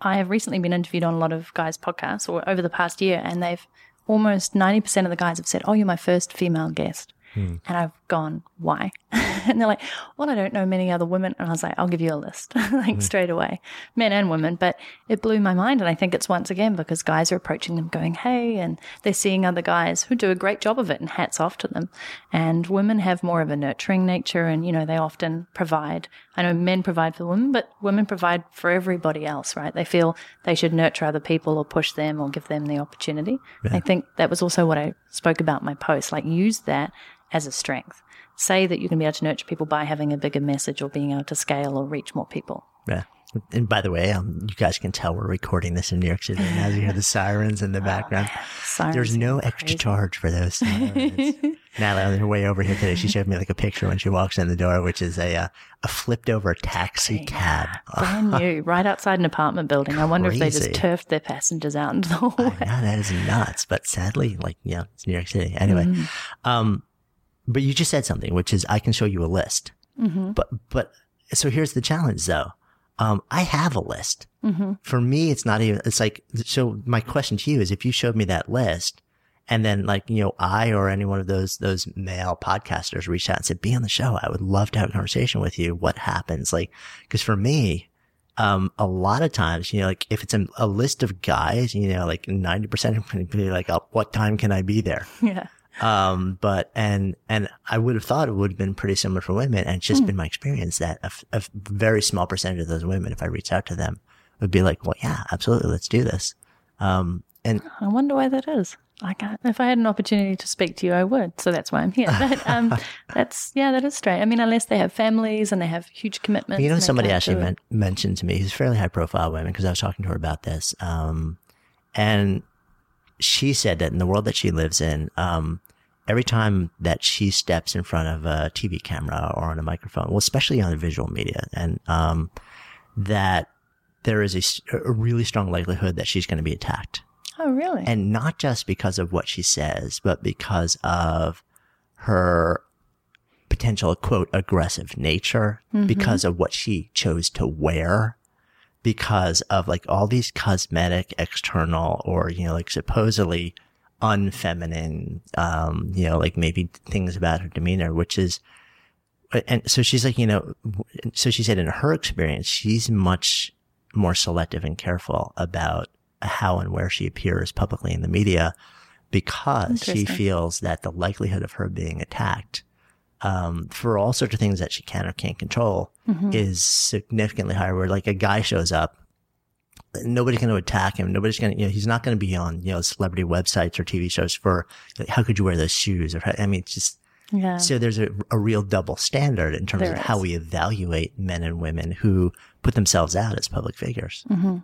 [SPEAKER 1] I have recently been interviewed on a lot of guys' podcasts or over the past year, and they've almost 90% of the guys have said, Oh, you're my first female guest. Hmm. And I've gone, why? and they're like, well, I don't know many other women. And I was like, I'll give you a list, like mm. straight away, men and women. But it blew my mind. And I think it's once again because guys are approaching them going, hey, and they're seeing other guys who do a great job of it and hats off to them. And women have more of a nurturing nature and, you know, they often provide. I know men provide for women, but women provide for everybody else, right? They feel they should nurture other people or push them or give them the opportunity. I think that was also what I spoke about in my post, like use that as a strength. Say that you can be able to nurture people by having a bigger message or being able to scale or reach more people.
[SPEAKER 2] Yeah. And by the way, um, you guys can tell we're recording this in New York City as you hear the sirens in the background.
[SPEAKER 1] Sirens
[SPEAKER 2] There's no extra
[SPEAKER 1] crazy.
[SPEAKER 2] charge for those sirens. Natalie, on her way over here today, she showed me like a picture when she walks in the door, which is a uh, a flipped over taxi cab.
[SPEAKER 1] Brand new, right outside an apartment building. I wonder if they just turfed their passengers out into the
[SPEAKER 2] I
[SPEAKER 1] hallway.
[SPEAKER 2] know that is nuts, but sadly, like yeah, it's New York City. Anyway,
[SPEAKER 1] Mm-hmm.
[SPEAKER 2] um, but you just said something, which is I can show you a list.
[SPEAKER 1] Mm-hmm.
[SPEAKER 2] But but so here's the challenge, though. Um, I have a list.
[SPEAKER 1] Mm-hmm.
[SPEAKER 2] For me, it's not even. It's like so. My question to you is, if you showed me that list, and then like you know, I or any one of those those male podcasters reached out and said, "Be on the show. I would love to have a conversation with you." What happens? Like, because for me, um, a lot of times, you know, like if it's a, a list of guys, you know, like 90% of them be like, oh, what time can I be there?
[SPEAKER 1] yeah.
[SPEAKER 2] Um, but, and, and I would have thought it would have been pretty similar for women. And it's just been my experience that a very small percentage of those women, if I reach out to them, would be like, well, yeah, absolutely. Let's do this. Um, and
[SPEAKER 1] I wonder why that is. Like, if I had an opportunity to speak to you, I would. So that's why I'm here. But um, that's, yeah, that is straight. I mean, unless they have families and they have huge commitments.
[SPEAKER 2] You know, somebody actually men- mentioned to me, who's a fairly high profile woman, because I was talking to her about this. Um, and she said that in the world that she lives in, um, every time that she steps in front of a TV camera or on a microphone, well, especially on the visual media, and um, that there is a really strong likelihood that she's going to be attacked.
[SPEAKER 1] Oh, really?
[SPEAKER 2] And not just because of what she says, but because of her potential quote aggressive nature, because of what she chose to wear, because of like all these cosmetic external or, you know, like supposedly unfeminine, um, you know, like maybe things about her demeanor, which is, and so she's like, you know, so she said in her experience, she's much more selective and careful about how and where she appears publicly in the media because she feels that the likelihood of her being attacked um, for all sorts of things that she can or can't control is significantly higher. Where like a guy shows up, nobody's going to attack him. Nobody's going to, you know, he's not going to be on, you know, celebrity websites or TV shows for, like, how could you wear those shoes? Or, I mean, it's just,
[SPEAKER 1] yeah.
[SPEAKER 2] so there's a, a real double standard in terms
[SPEAKER 1] There
[SPEAKER 2] of how we evaluate men and women who put themselves out as public figures. Mm-hmm.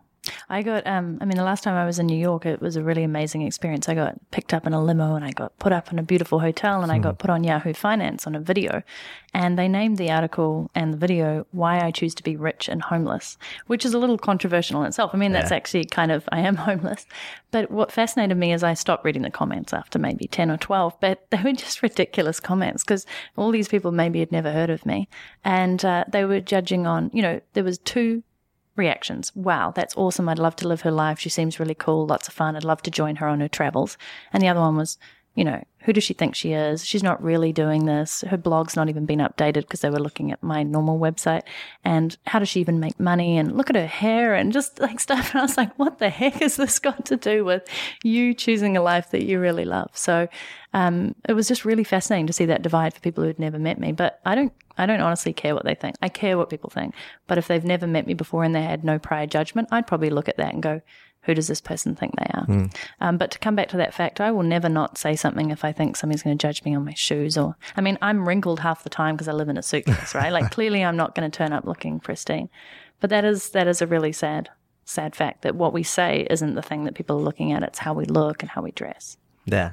[SPEAKER 1] I got, um, I mean, the last time I was in New York, it was a really amazing experience. I got picked up in a limo and I got put up in a beautiful hotel and I got put on Yahoo Finance on a video. And they named the article and the video, Why I Choose to Be Rich and Homeless, which is a little controversial in itself. I mean, that's
[SPEAKER 2] Yeah.
[SPEAKER 1] actually kind of, I am homeless. But what fascinated me is I stopped reading the comments after maybe 10 or 12, but they were just ridiculous comments because all these people maybe had never heard of me. And uh, they were judging on, you know, there was two reactions. Wow, that's awesome. I'd love to live her life. She seems really cool, lots of fun. I'd love to join her on her travels. And the other one was, you know, who does she think she is? She's not really doing this. Her blog's not even been updated because they were looking at my normal website. And how does she even make money? And look at her hair and just like stuff. And I was like, what the heck has this got to do with you choosing a life that you really love? So um, it was just really fascinating to see that divide for people who'd never met me. But I don't, I don't honestly care what they think. I care what people think. But if they've never met me before and they had no prior judgment, I'd probably look at that and go, who does this person think they are? Um, but to come back to that fact, I will never not say something if I think somebody's going to judge me on my shoes or, I mean, I'm wrinkled half the time because I live in a suitcase, right? Like clearly I'm not going to turn up looking pristine. But that is, that is a really sad, sad fact that what we say isn't the thing that people are looking at. It's how we look and how we dress.
[SPEAKER 2] Yeah.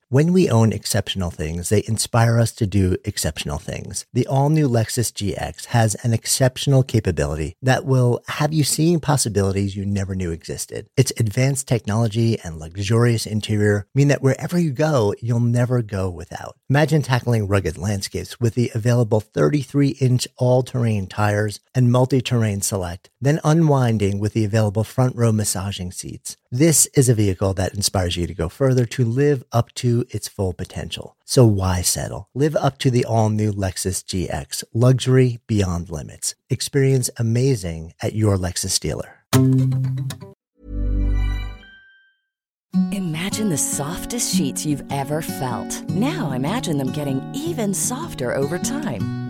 [SPEAKER 2] When we own exceptional things, they inspire us to do exceptional things. The all new Lexus GX has an exceptional capability that will have you seeing possibilities you never knew existed. Its advanced technology and luxurious interior mean that wherever you go, you'll never go without. Imagine tackling rugged landscapes with the available 33 inch all terrain tires and multi terrain select, then unwinding with the available front row massaging seats. This is a vehicle that inspires you to go further to live up to its full potential. So why settle? Live up to the all new Lexus GX, luxury beyond limits. Experience amazing at your Lexus dealer.
[SPEAKER 3] Imagine the softest sheets you've ever felt. Now imagine them getting even softer over time.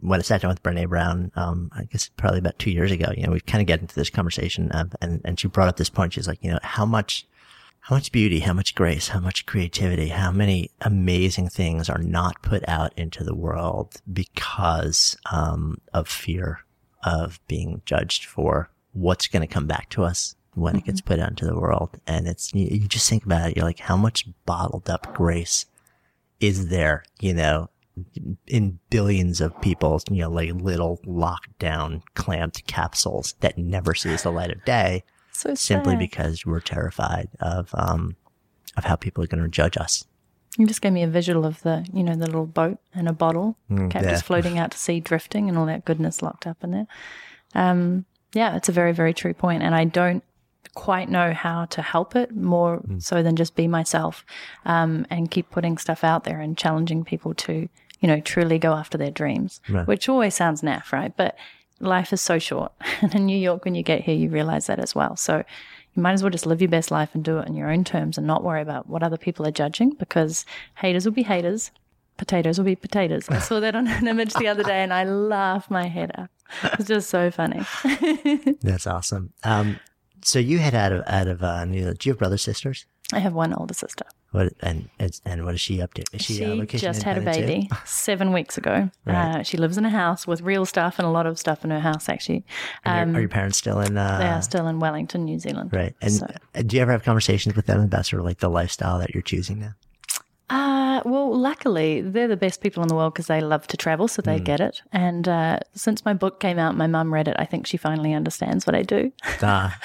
[SPEAKER 2] When I sat down with Brene Brown, um, I guess probably about two years ago, you know, we kind of get into this conversation of, and, and she brought up this point. She's like, you know, how much, how much beauty, how much grace, how much creativity, how many amazing things are not put out into the world because, um, of fear of being judged for what's going to come back to us when it gets put out into the world. And it's, you, you just think about it. You're like, how much bottled up grace is there, you know, in billions of people, you know, like little locked down, clamped capsules that never sees the light of day
[SPEAKER 1] So
[SPEAKER 2] simply
[SPEAKER 1] sad.
[SPEAKER 2] because we're terrified of, um, of how people are going to judge us.
[SPEAKER 1] You just gave me a visual of the, you know, the little boat and a bottle kept
[SPEAKER 2] yeah.
[SPEAKER 1] just floating out to sea, drifting, and all that goodness locked up in there. Um, yeah, it's a very, very true point, and I don't quite know how to help it more so than just be myself um, and keep putting stuff out there and challenging people to, you know, truly go after their dreams,
[SPEAKER 2] Right.
[SPEAKER 1] which always sounds naff, right? But life is so short, and in New York, when you get here, you realize that as well. So you might as well just live your best life and do it in your own terms and not worry about what other people are judging because haters will be haters, potatoes will be potatoes. I saw that on an image the other day and I laughed my head off. It's just so funny.
[SPEAKER 2] That's awesome. Um, so you had out of, out of, uh, New Zealand. Do you have brothers, sisters?
[SPEAKER 1] I have one older sister.
[SPEAKER 2] What, and, and, what is she up to? Is she,
[SPEAKER 1] She
[SPEAKER 2] uh,
[SPEAKER 1] just had a baby seven weeks ago.
[SPEAKER 2] Right.
[SPEAKER 1] Uh, she lives in a house with real stuff and a lot of stuff in her house, actually. Um,
[SPEAKER 2] are your parents still in, uh,
[SPEAKER 1] they are still in Wellington, New Zealand.
[SPEAKER 2] right. And
[SPEAKER 1] So-
[SPEAKER 2] do you ever have conversations with them about sort of like the lifestyle that you're choosing now?
[SPEAKER 1] Uh, well, luckily, they're the best people in the world because they love to travel, so they get it. And uh, since my book came out, my mum read it. I think she finally understands what I do.
[SPEAKER 2] Ah,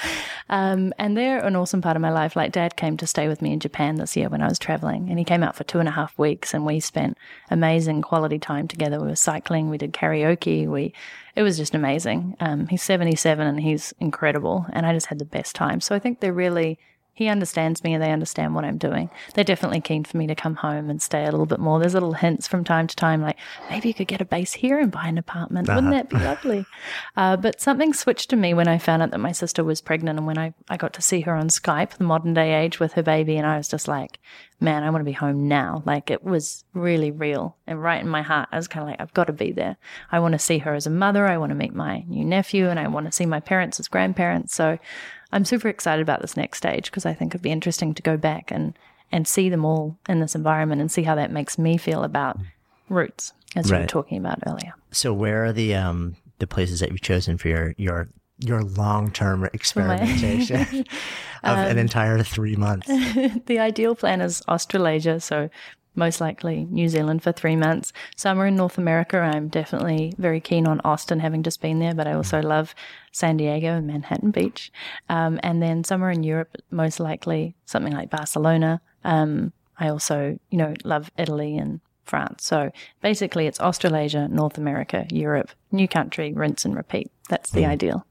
[SPEAKER 1] Um, and they're an awesome part of my life. Like, dad came to stay with me in Japan this year when I was traveling, and he came out for two and a half weeks, and we spent amazing quality time together. We were cycling, we did karaoke, we it was just amazing. Um, he's 77 and he's incredible, and I just had the best time. So I think they're really he understands me and they understand what I'm doing. They're definitely keen for me to come home and stay a little bit more. There's little hints from time to time, like maybe you could get a base here and buy an apartment. Wouldn't that be lovely? Uh, but something switched to me when I found out that my sister was pregnant and when I, I got to see her on Skype, the modern day age with her baby. And I was just like, man, I want to be home now. Like it was really real and right in my heart. I was kind of like, I've got to be there. I want to see her as a mother. I want to meet my new nephew and I want to see my parents as grandparents. So I'm super excited about this next stage because I think it'd be interesting to go back and, and see them all in this environment and see how that makes me feel about roots, as you were talking about earlier.
[SPEAKER 2] so where are the um the places that you've chosen for your your your long term experimentation of
[SPEAKER 1] Um,
[SPEAKER 2] an entire three months?
[SPEAKER 1] the ideal plan is Australasia, so most likely New Zealand for three months. Somewhere in North America, I'm definitely very keen on Austin, having just been there, but I also love San Diego and Manhattan Beach. Um, and then somewhere in Europe, most likely something like Barcelona. Um, I also, you know, love Italy and France. So basically, it's Australasia, North America, Europe, new country, rinse and repeat. That's the ideal.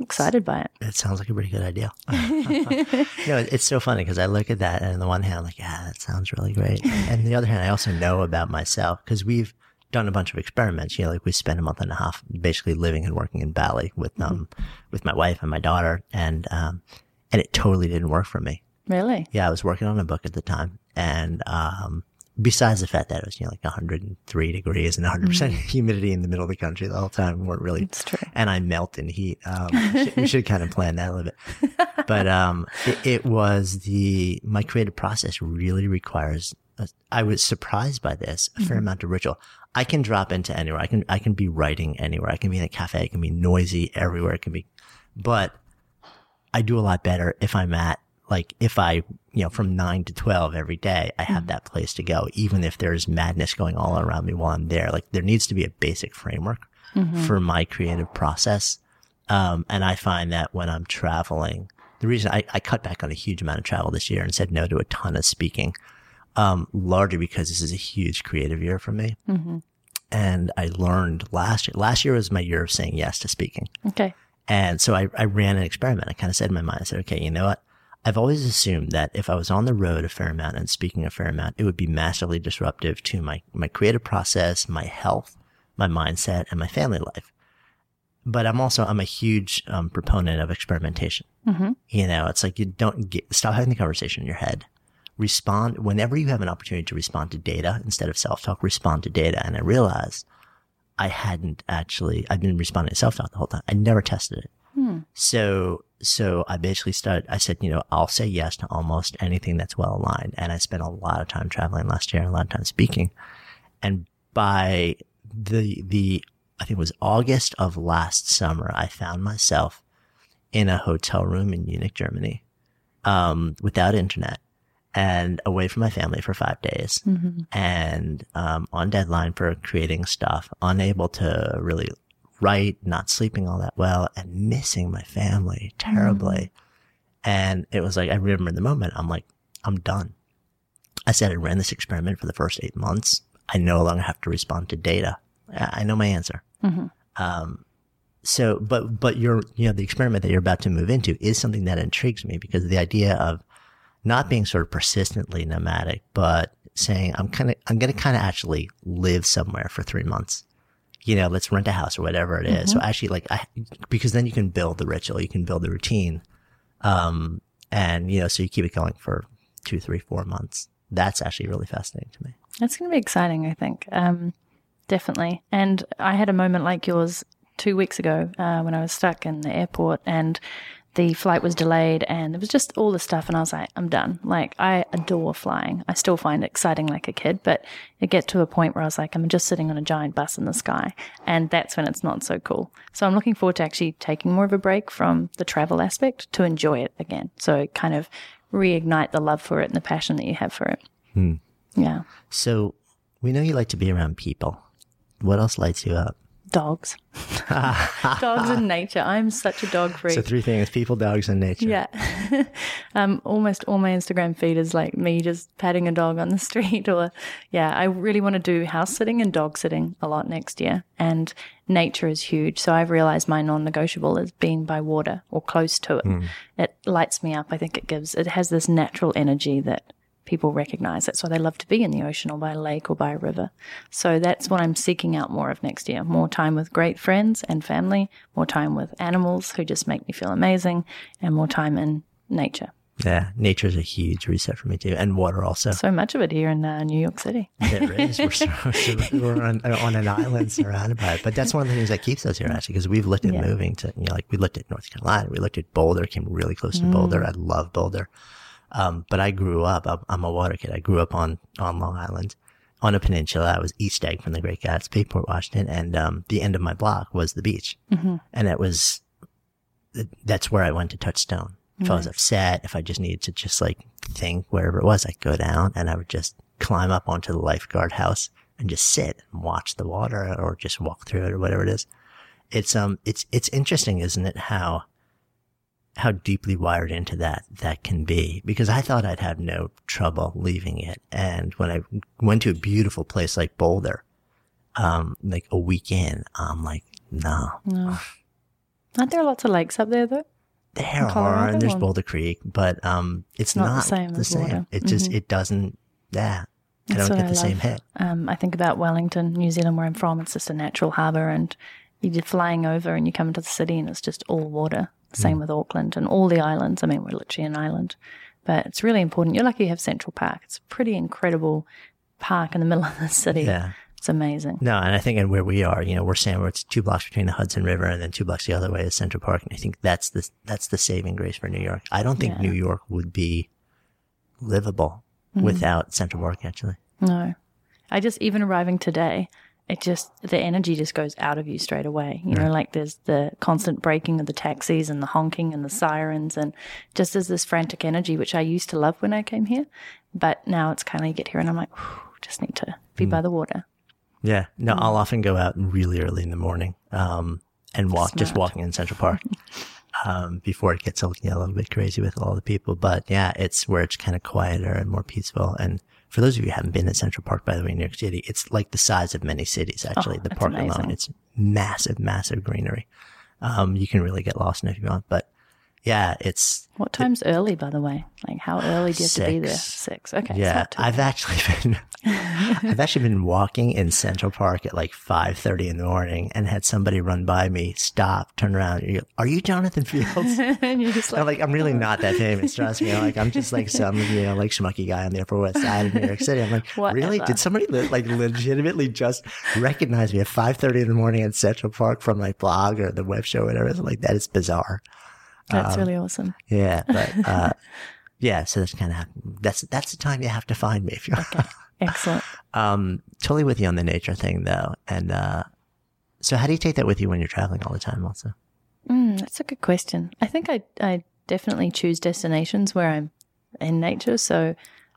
[SPEAKER 1] Excited by it.
[SPEAKER 2] It sounds like a pretty good idea. you know, it's so funny because I look at that and on the one hand, I'm like, yeah, that sounds really great. And the other hand, I also know about myself because we've done a bunch of experiments. You know, like we spent a month and a half basically living and working in Bali with um with my wife and my daughter, and um and it totally didn't work for me.
[SPEAKER 1] Really?
[SPEAKER 2] Yeah, I was working on a book at the time, and um, besides the fact that it was you know like 103 degrees and 100 percent humidity in the middle of the country the whole time, weren't really.
[SPEAKER 1] It's true.
[SPEAKER 2] And I melt in heat. Um, we should, we should kind of plan that a little bit, but um, it, it was the my creative process really requires. a- I was surprised by this a fair amount of ritual. I can drop into anywhere. I can I can be writing anywhere. I can be in a cafe. It can be noisy everywhere. It can be, but I do a lot better if I'm at like if I you know from nine to twelve every day I have that place to go even if there's madness going all around me while I'm there. Like there needs to be a basic framework for my creative process. Um, and I find that when I'm traveling the reason I, I cut back on a huge amount of travel this year and said no to a ton of speaking um, largely because this is a huge creative year for me. And I learned last year last year was my year of saying yes to speaking.
[SPEAKER 1] Okay.
[SPEAKER 2] and so I, I ran an experiment. I kind of said in my mind, I said, okay, you know what? I've always assumed that if I was on the road a fair amount and speaking a fair amount, it would be massively disruptive to my, my creative process, my health, my mindset, and my family life. But I'm also, I'm a huge um, proponent of experimentation. Mm-hmm. You know, it's like you don't get, stop having the conversation in your head. Respond whenever you have an opportunity to respond to data instead of self-talk, respond to data. And I realized I hadn't actually, I've been responding to self-talk the whole time. I never tested it. So, so I basically started, I said, you know, I'll say yes to almost anything that's well aligned. And I spent a lot of time traveling last year and a lot of time speaking. And by the, the, I think it was August of last summer, I found myself in a hotel room in Munich, Germany, um, without internet and away from my family for five days and um, on deadline for creating stuff, unable to really write, not sleeping all that well, and missing my family terribly. And it was like, I remember in the moment, I'm like, I'm done. I said I ran this experiment for the first eight months. I no longer have to respond to data. I know my answer. Um, so, but, but you're, you know, the experiment that you're about to move into is something that intrigues me because the idea of not being sort of persistently nomadic, but saying, I'm kind of, I'm going to kind of actually live somewhere for three months. You know, let's rent a house or whatever it is. So actually like I, because then you can build the ritual, you can build the routine. Um, and you know, so you keep it going for two, three, four months. That's actually really fascinating to me.
[SPEAKER 1] That's going to be exciting, I think. Um, definitely. And I had a moment like yours two weeks ago uh, when I was stuck in the airport and the flight was delayed and there was just all the stuff. And I was like, I'm done. Like, I adore flying. I still find it exciting like a kid, but it get to a point where I was like, I'm just sitting on a giant bus in the sky. And that's when it's not so cool. So I'm looking forward to actually taking more of a break from the travel aspect to enjoy it again. So kind of reignite the love for it and the passion that you have for it. Hmm. Yeah.
[SPEAKER 2] So we know you like to be around people. What else lights you up?
[SPEAKER 1] Dogs. dogs and nature. I'm such a dog freak.
[SPEAKER 2] So three things: people, dogs, and nature.
[SPEAKER 1] Yeah. um, almost all my Instagram feed is like me just patting a dog on the street or yeah, I really want to do house sitting and dog sitting a lot next year. And nature is huge. So I've realized my non-negotiable is being by water or close to it. It lights me up. I think it gives it has this natural energy that people recognize. That's why they love to be in the ocean or by a lake or by a river. So that's what I'm seeking out more of next year. More time with great friends and family, more time with animals who just make me feel amazing, and more time in nature.
[SPEAKER 2] Yeah, nature's a huge reset for me too, and water also.
[SPEAKER 1] So much of it here in uh, New York City.
[SPEAKER 2] There is. We're, sur- we're on, on an island surrounded by it. But that's one of the things that keeps us here, actually, because we've looked at
[SPEAKER 1] Yeah.
[SPEAKER 2] moving to, you know, like we looked at North Carolina, we looked at Boulder, came really close to Boulder. I love Boulder. Um, but I grew up, I'm, a water kid. I grew up on, on Long Island, on a peninsula. I was East Egg from the Great Gatsby, Port Washington, and um, the end of my block was the beach. And it was, that's where I went to touchstone. If I was upset, if I just needed to just like think wherever it was, I'd go down and I would just climb up onto the lifeguard house and just sit and watch the water or just walk through it or whatever it is. It's, um, it's, it's interesting, isn't it? How, how deeply wired into that that can be because I thought I'd have no trouble leaving it. And when I went to a beautiful place like Boulder, um, like a weekend, I'm like, nah. no,
[SPEAKER 1] Aren't there lots of lakes up there though?
[SPEAKER 2] there are, and there's
[SPEAKER 1] or-
[SPEAKER 2] Boulder Creek, but um, it's
[SPEAKER 1] not
[SPEAKER 2] not,
[SPEAKER 1] the same
[SPEAKER 2] the same.
[SPEAKER 1] water. Mm-hmm.
[SPEAKER 2] It just it doesn't. Yeah, I
[SPEAKER 1] That's
[SPEAKER 2] don't get
[SPEAKER 1] I
[SPEAKER 2] the same hit.
[SPEAKER 1] Um, I think about Wellington, New Zealand, where I'm from. It's just a natural harbour, and you're flying over, and you come into the city, and it's just all water. Same
[SPEAKER 2] Hmm.
[SPEAKER 1] with Auckland and all the islands. I mean, we're literally an island, but it's really important. You're lucky you have Central Park. It's a pretty incredible park in the middle of the city.
[SPEAKER 2] Yeah.
[SPEAKER 1] It's amazing.
[SPEAKER 2] No, and I think and where we are, you know, we're sandwiched two blocks between the Hudson River and then two blocks the other way is Central Park, and I think that's the that's the saving grace for New York. I don't think
[SPEAKER 1] Yeah.
[SPEAKER 2] New York would be livable
[SPEAKER 1] Mm.
[SPEAKER 2] without Central Park. Actually,
[SPEAKER 1] No, I just even arriving today, it just the energy just goes out of you straight away. You know, like there's the constant braking of the taxis and the honking and the sirens, and just as this frantic energy, which I used to love when I came here, but now it's kind of you get here and I'm like, just need to be
[SPEAKER 2] Mm.
[SPEAKER 1] by the water.
[SPEAKER 2] yeah. No,
[SPEAKER 1] Hmm.
[SPEAKER 2] I'll often go out really early in the morning, um, and walk just walking in Central Park. Um, before it gets a, you know, a little bit crazy with all the people, but yeah, it's where it's kind of quieter and more peaceful. And for those of you who haven't been at Central Park, by the way, in New York City, it's like the size of many cities. Actually,
[SPEAKER 1] Oh,
[SPEAKER 2] the park
[SPEAKER 1] amazing.
[SPEAKER 2] alone, it's massive, massive greenery. Um, you can really get lost in it if you want, but yeah, it's
[SPEAKER 1] What time's early, by the way? Like how early do you have to be there?
[SPEAKER 2] Six.
[SPEAKER 1] Six. Okay.
[SPEAKER 2] yeah. I've actually been, I've actually been walking in Central Park at like five thirty in the morning and had somebody run by me, stop, turn around. and you go, Are you Jonathan Fields?
[SPEAKER 1] and you're just like,
[SPEAKER 2] I'm
[SPEAKER 1] like,
[SPEAKER 2] I'm really not that famous. Trust me. Like, I'm just like some, you know, like schmucky guy on the Upper West Side of New York City. I'm like, really? Did somebody le- like legitimately just recognize me at 5:30 in the morning at Central Park from my blog or the web show, or whatever? It's like that is bizarre.
[SPEAKER 1] That's
[SPEAKER 2] um,
[SPEAKER 1] really awesome.
[SPEAKER 2] Yeah, but uh, yeah. So that's kind of that's that's the time you have to find me if you're. Okay.
[SPEAKER 1] excellent.
[SPEAKER 2] um, totally with you on the nature thing though, and uh, so how do you take that with you when you're traveling all the time? Also,
[SPEAKER 1] Mm, that's a good question. I think I I definitely choose destinations where I'm in nature. So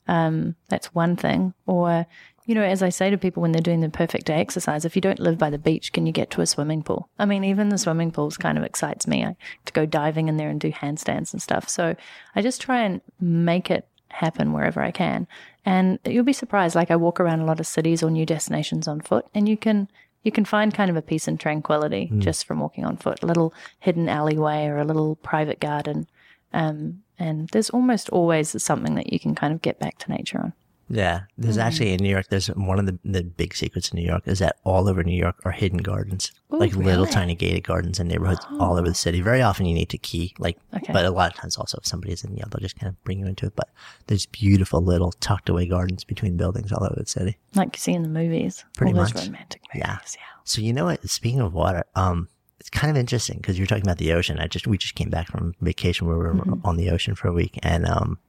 [SPEAKER 1] um, that's one thing. Or you know, as I say to people when they're doing the perfect day exercise, if you don't live by the beach, can you get to a swimming pool? I mean, even the swimming pools kind of excites me. I to go diving in there and do handstands and stuff. So I just try and make it happen wherever I can. And you'll be surprised. Like I walk around a lot of cities or new destinations on foot, and you can you can find kind of a peace and tranquility just from walking on foot. A little hidden alleyway or a little private garden. Um, and there's almost always something that you can kind of get back to nature on.
[SPEAKER 2] Yeah. There's
[SPEAKER 1] Mm.
[SPEAKER 2] actually in New York. There's one of the the big secrets in New York is that all over New York are hidden gardens,
[SPEAKER 1] Ooh,
[SPEAKER 2] like little
[SPEAKER 1] really? Oh.
[SPEAKER 2] tiny gated gardens in neighborhoods all over the city. Very often you need to key, like,
[SPEAKER 1] Okay.
[SPEAKER 2] but a lot of times also if somebody's in, yeah, they'll just kind of bring you into it. But there's beautiful little tucked away gardens between buildings all over the city.
[SPEAKER 1] Like you see in the movies.
[SPEAKER 2] Pretty
[SPEAKER 1] all those
[SPEAKER 2] much.
[SPEAKER 1] romantic movies.
[SPEAKER 2] Yeah.
[SPEAKER 1] Yeah.
[SPEAKER 2] So you know what? Speaking of water, um, it's kind of interesting because you're talking about the ocean. I just we just came back from vacation where we were
[SPEAKER 1] Mm-hmm.
[SPEAKER 2] on the ocean for a week, and um,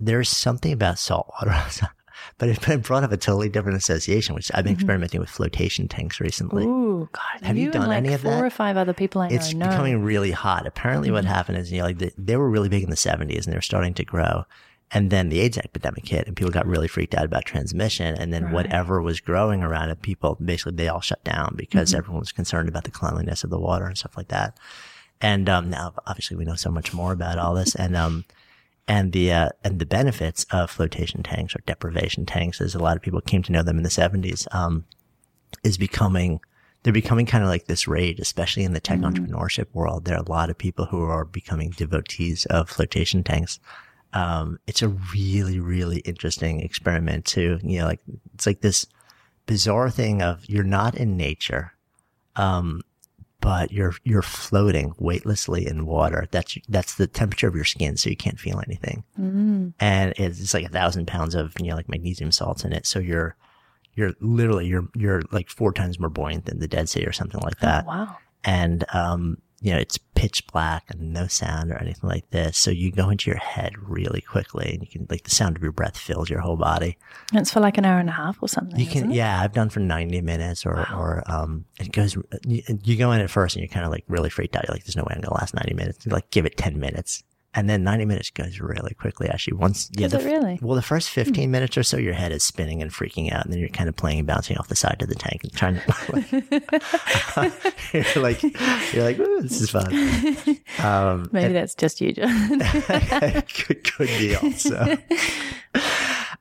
[SPEAKER 2] there's something about salt water. But it brought up a totally different association, which I've been experimenting with flotation tanks recently.
[SPEAKER 1] Mm-hmm. Ooh, God.
[SPEAKER 2] Have you
[SPEAKER 1] and
[SPEAKER 2] done
[SPEAKER 1] like
[SPEAKER 2] any of
[SPEAKER 1] four
[SPEAKER 2] that?
[SPEAKER 1] or five other people I know
[SPEAKER 2] it's becoming really hot. Apparently, what happened is, you know, like the, they were really big in the 70s and they were starting to grow. And then the AIDS epidemic hit and people got really freaked out about transmission. And then whatever was growing around it, people basically, they all shut down because everyone was concerned about the cleanliness of the water and stuff like that. And, um, now obviously we know so much more about all this. And, um, and the, uh, and the benefits of flotation tanks or deprivation tanks, as a lot of people came to know them in the seventies, um, is becoming, they're becoming kind of like this rage, especially in the tech entrepreneurship world. There are a lot of people who are becoming devotees of flotation tanks. Um, it's a really, really interesting experiment too. You know, like it's like this bizarre thing of you're not in nature, um, but you're you're floating weightlessly in water. That's that's the temperature of your skin, so you can't feel anything. And it's, like a thousand pounds of you know like magnesium salts in it, so you're you're literally you're you're like four times more buoyant than the Dead Sea or something like that.
[SPEAKER 1] wow.
[SPEAKER 2] And um, you know, it's pitch black and no sound or anything like this. So you go into your head really quickly and you can like the sound of your breath fills your whole body.
[SPEAKER 1] And it's for like an hour and a half or something.
[SPEAKER 2] You can, yeah, I've done for 90 minutes or, or, um, it goes, you, you go in at first and you're kind of like really freaked out. You're like, there's no way I'm going to last 90 minutes. You like give it 10 minutes. And then 90 minutes goes really quickly, actually. Once, yeah, the,
[SPEAKER 1] really?
[SPEAKER 2] well, the first 15 minutes or so, your head is spinning and freaking out. And then you're kind of playing, bouncing off the side of the tank and trying to, you're like, you're like, this is fun. Um,
[SPEAKER 1] Maybe that's just you, John.
[SPEAKER 2] could, could be also.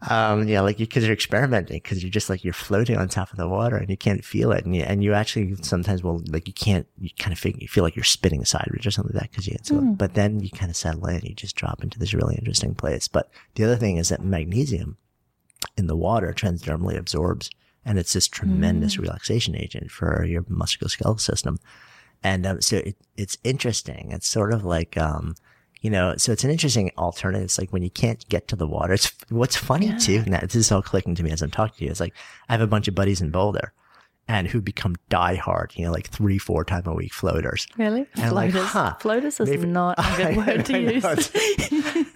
[SPEAKER 2] Um, yeah, like because you're experimenting, because you're just like you're floating on top of the water and you can't feel it, and you and you actually sometimes will like you can't you kind of feel, you feel like you're spinning sideways or something like that because you so, but then you kind of settle in, you just drop into this really interesting place. But the other thing is that magnesium in the water transdermally absorbs, and it's this tremendous relaxation agent for your musculoskeletal system. And um, so it, it's interesting. It's sort of like, um, you know, so it's an interesting alternative. It's like when you can't get to the water. It's what's funny too. Now this is all clicking to me as I'm talking to you. It's like I have a bunch of buddies in Boulder, and who become diehard, you know, like three, four time a week floaters.
[SPEAKER 1] Really?
[SPEAKER 2] And I'm like,
[SPEAKER 1] Floaters.
[SPEAKER 2] huh,
[SPEAKER 1] Floaters is
[SPEAKER 2] maybe-
[SPEAKER 1] not a good word to use.
[SPEAKER 2] it's-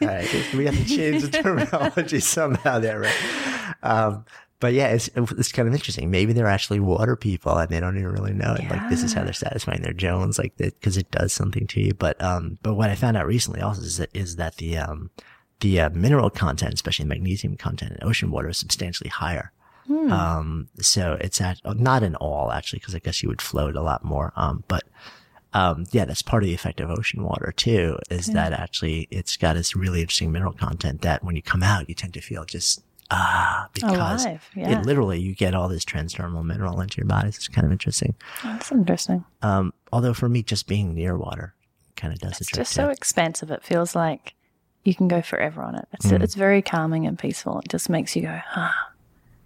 [SPEAKER 2] all right, we have to change the terminology somehow there, right? Um, but yeah, it's, it's kind of interesting. Maybe they're actually water people and they don't even really know it. Like this is how they're satisfying their Jones, like that, cause it does something to you. But, um, but what I found out recently also is that, is that the, um, the uh, mineral content, especially magnesium content in ocean water is substantially higher. Um, so it's at, not in all actually, cause I guess you would float a lot more. Um, but, um, yeah, that's part of the effect of ocean water too, is that actually it's got this really interesting mineral content that when you come out, you tend to feel just, ah, because
[SPEAKER 1] Alive, yeah.
[SPEAKER 2] it literally, you get all this transdermal mineral into your body. It's kind of interesting.
[SPEAKER 1] That's interesting.
[SPEAKER 2] Um, although for me, just being near water kind of does the
[SPEAKER 1] It's just
[SPEAKER 2] too.
[SPEAKER 1] so expansive. It feels like you can go forever on it. It's
[SPEAKER 2] Mm.
[SPEAKER 1] it's very calming and peaceful. It just makes you go ah,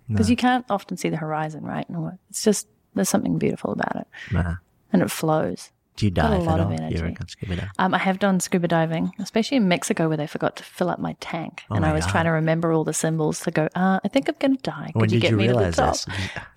[SPEAKER 1] because you can't often see the horizon, right? And it's just there's something beautiful about it,
[SPEAKER 2] Nah.
[SPEAKER 1] and it flows.
[SPEAKER 2] Do you dive
[SPEAKER 1] lot
[SPEAKER 2] at all? You ever
[SPEAKER 1] energy.
[SPEAKER 2] gone scuba diving?
[SPEAKER 1] Um, I have done scuba diving, especially in Mexico, where they forgot to fill up my tank, and
[SPEAKER 2] Oh my
[SPEAKER 1] I was
[SPEAKER 2] God.
[SPEAKER 1] trying to remember all the symbols to go. Uh, I think I'm going to die. Could
[SPEAKER 2] When
[SPEAKER 1] you get
[SPEAKER 2] you
[SPEAKER 1] me to the top?
[SPEAKER 2] this?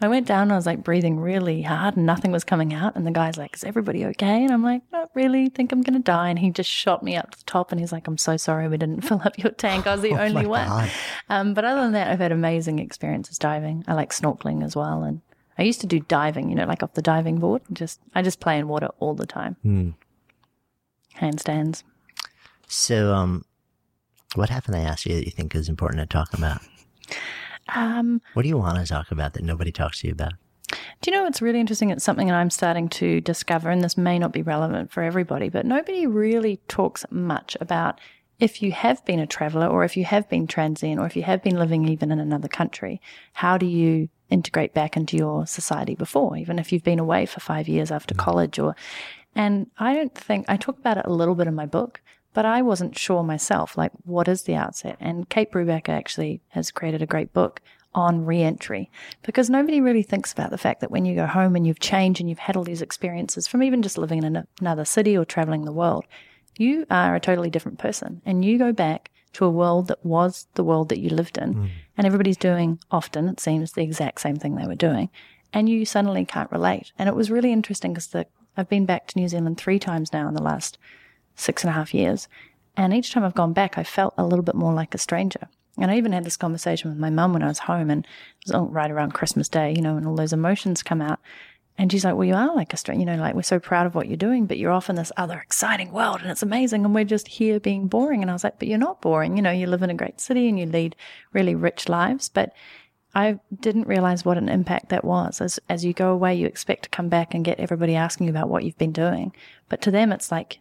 [SPEAKER 1] I went down. and I was like breathing really hard, and nothing was coming out. And the guy's like, "Is everybody okay?" And I'm like, "Not really. Think I'm going to die." And he just shot me up to the top, and he's like, "I'm so sorry, we didn't fill up your tank. I was the only one."
[SPEAKER 2] Oh
[SPEAKER 1] Um, but other than that, I've had amazing experiences diving. I like snorkeling as well, and I used to do diving. You know, like off the diving board. Just I just play in water all the time.
[SPEAKER 2] Hmm.
[SPEAKER 1] Handstands.
[SPEAKER 2] So, um, what happened? I asked you that you think is important to talk about.
[SPEAKER 1] Um,
[SPEAKER 2] What do you want to talk about that nobody talks to you about?
[SPEAKER 1] Do you know what's really interesting? It's something that I'm starting to discover, and this may not be relevant for everybody, but nobody really talks much about if you have been a traveler or if you have been transient or if you have been living even in another country, how do you integrate back into your society before, even if you've been away for five years after mm. college or, and I don't think, I talk about it a little bit in my book, but I wasn't sure myself, like, what is the outset? And Cate Brubaker actually has created a great book on reentry because nobody really thinks about the fact that when you go home and you've changed and you've had all these experiences from even just living in another city or traveling the world, you are a totally different person and you go back to a world that was the world that you lived in hmm. and everybody's doing often it seems the exact same thing they were doing and you suddenly can't relate and it was really interesting because i've been back to new zealand three times now in the last six and a half years. And each time I've gone back, I felt a little bit more like a stranger. And I even had this conversation with my mum when I was home, and it was all right around Christmas Day, you know, and all those emotions come out. And she's like, Well, you are like a stranger, you know, like we're so proud of what you're doing, but you're off in this other exciting world and it's amazing. And we're just here being boring. And I was like, But you're not boring. You know, you live in a great city and you lead really rich lives. But I didn't realize what an impact that was. As, as you go away, you expect to come back and get everybody asking you about what you've been doing. But to them, it's like,